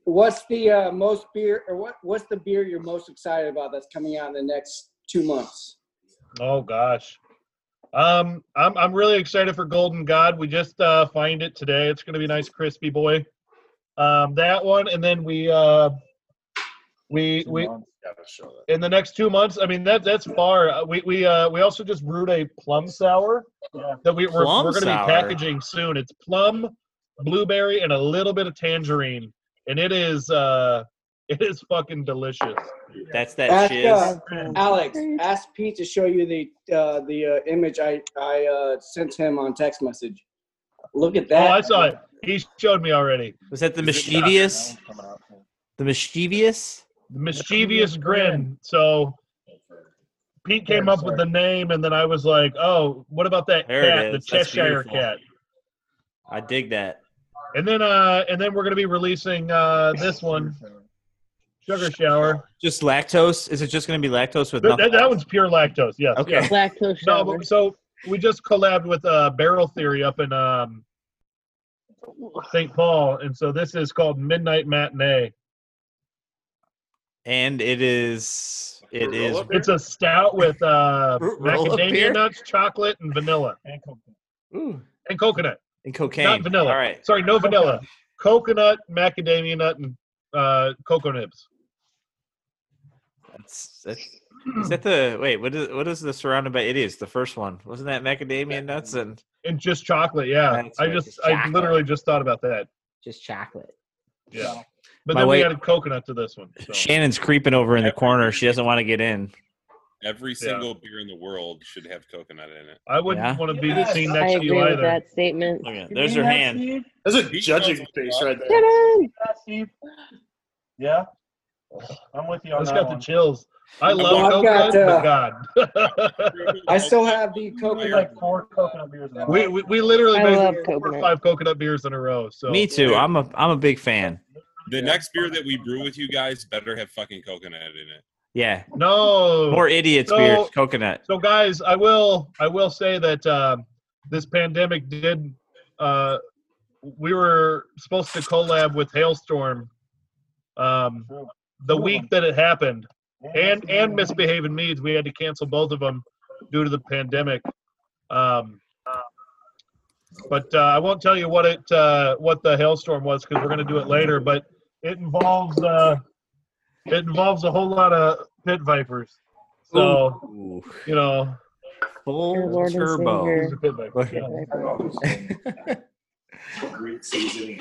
What's the uh, most beer, or what? What's the beer you're most excited about that's coming out in the next two months? Oh gosh. Um, I'm I'm really excited for Golden God. We just uh find it today. It's gonna be a nice crispy boy. Um, that one, and then we uh we we Gotta that. in the next two months. I mean that that's far. Uh, We we uh we also just brewed a plum sour Yeah. that we we're, Plum we're gonna be packaging soon. It's plum, blueberry, and a little bit of tangerine, and it is uh (laughs) It is fucking delicious. That's that Ask, shiz. uh, Alex, ask Pete to show you the uh, the uh, image I I uh, sent him on text message. Look at Oh, that. I saw it. He showed me already. Was that the mischievous? The mischievous? The mischievous grin. So Pete came up with the name, and then I was like, "Oh, what about that There cat, the Cheshire cat?" I dig that. And then, uh, and then we're gonna be releasing uh, this one, Sugar Shower. Just lactose? Is it just going to be lactose with That, nothing? that, that one's pure lactose. Yes. Okay. yes. Lactose No, shower. but, so we just collabed with uh, Barrel Theory up in um, St. Paul, and so this is called Midnight Matinee. And it is. It is. It's a stout with uh, (laughs) macadamia nuts, chocolate, and vanilla, and Ooh. and coconut. And cocaine. Not vanilla. All right. Sorry, no vanilla. Coconut, macadamia nut, and uh, cocoa nibs. That's, that's, is that the wait? What is what is the surrounded by idiots? The first one wasn't that macadamia nuts and And just chocolate, yeah. That's I right, just, just I literally just thought about that. just chocolate. Yeah. But My then we added coconut to this one. So. Shannon's creeping over in the corner. She doesn't want to get in. Every single beer in the world should have coconut in it. I wouldn't Yeah? want to be Yes. seen I next to agree you with either. that statement. Look at there's her that, hand. Steve? That's a Pete judging face right there. Get in. Yeah, I'm with you on Just that got the chills. I love I've got, coconut, but uh, God. I (laughs) still have the coconut. like four coconut beers in we, we, we literally I made love four or coconut. five coconut beers in a row. So Me too. I'm a I'm a big fan. The next beer that we brew with you guys better have fucking coconut in it. Yeah. No. More idiots So- beers. Coconut. So guys, I will I will say that um, this pandemic did. Uh, we were supposed to collab with Hailstorm um, the week that it happened, and and misbehaving meads. We had to cancel both of them due to the pandemic. Um, but uh, I won't tell you what it uh, what the hailstorm was because we're going to do it later. But it involves uh, it involves a whole lot of pit vipers. So Ooh. you know, Full Lord turbo. Savior. pit vipers. Yeah. (laughs)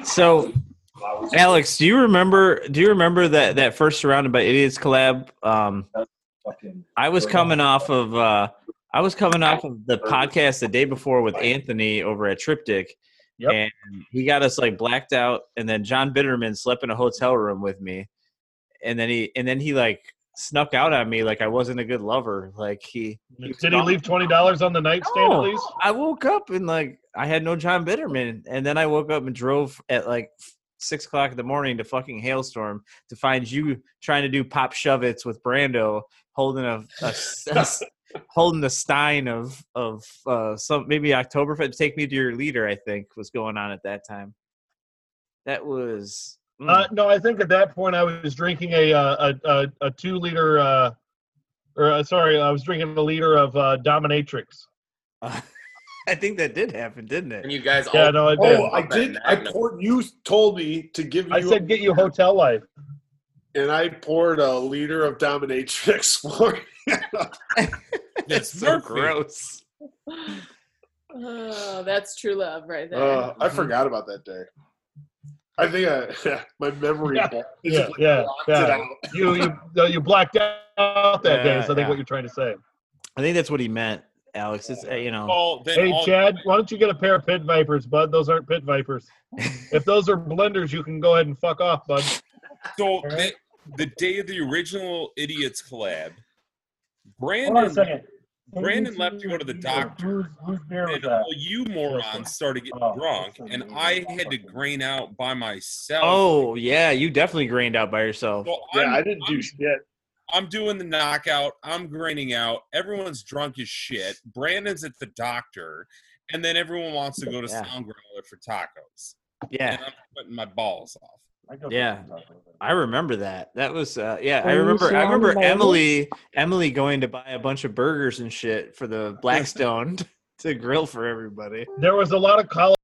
So, Alex, do you remember? Do you remember that that first surrounded by idiots collab? Um, I was coming off of uh, I was coming off of the podcast the day before with Anthony over at Triptych, Yep. and he got us like blacked out. And then John Bitterman slept in a hotel room with me, and then he and then he like snuck out on me like I wasn't a good lover. Like he, he Did he leave twenty dollars on the nightstand No. at least? I woke up and like I had no John Bitterman, and then I woke up and drove at like six o'clock in the morning to fucking hailstorm to find you trying to do pop shovets with Brando holding a, a a holding the stein of of uh, some maybe Oktoberfest. Take me to your leader, I think was going on at that time. That was mm. Uh, no, I think at that point I was drinking a uh, a, a, a two liter, uh, or uh, sorry, I was drinking a liter of uh, Dominatrix. (laughs) I think that did happen, didn't it? And it? you guys Yeah, all no, I did. Oh, I did. I poured. You told me to give you. I said get you hotel life. and I poured a liter of dominatrix (laughs) for. You. (laughs) That's so perfect. gross. Oh, that's true love right there. Uh, I forgot about that day. I think I, (laughs) my memory Yeah, blocked- Yeah, physically yeah, blocked it out. You you uh, you blacked out that day. Yeah, So I think yeah. what you're trying to say. I think that's what he meant, Alex. It's uh, you know. Well, then Hey all- Chad, why don't you get a pair of pit vipers, bud? Those aren't pit vipers. (laughs) if those are blenders, you can go ahead and fuck off, bud. So the, the day of the original Idiots collab, Hold on a Brandon, second. Brandon left to go to the doctor. Whose, whose beer was and all you morons started getting Oh, drunk, that's and. I had to grain out by myself. Oh yeah, you definitely grained out by yourself. So Yeah, I'm, I didn't do I'm, shit. I'm doing the knockout. I'm graining out. Everyone's drunk as shit. Brandon's at the doctor, and then everyone wants to go to Yeah. Sound Growler for tacos. Yeah, And I'm putting my balls off. I Yeah. for some tacos. I remember that. That was uh yeah, Are I remember I remember by idiots? Emily Emily going to buy a bunch of burgers and shit for the (laughs) Blackstone (laughs) to grill for everybody. There was a lot of college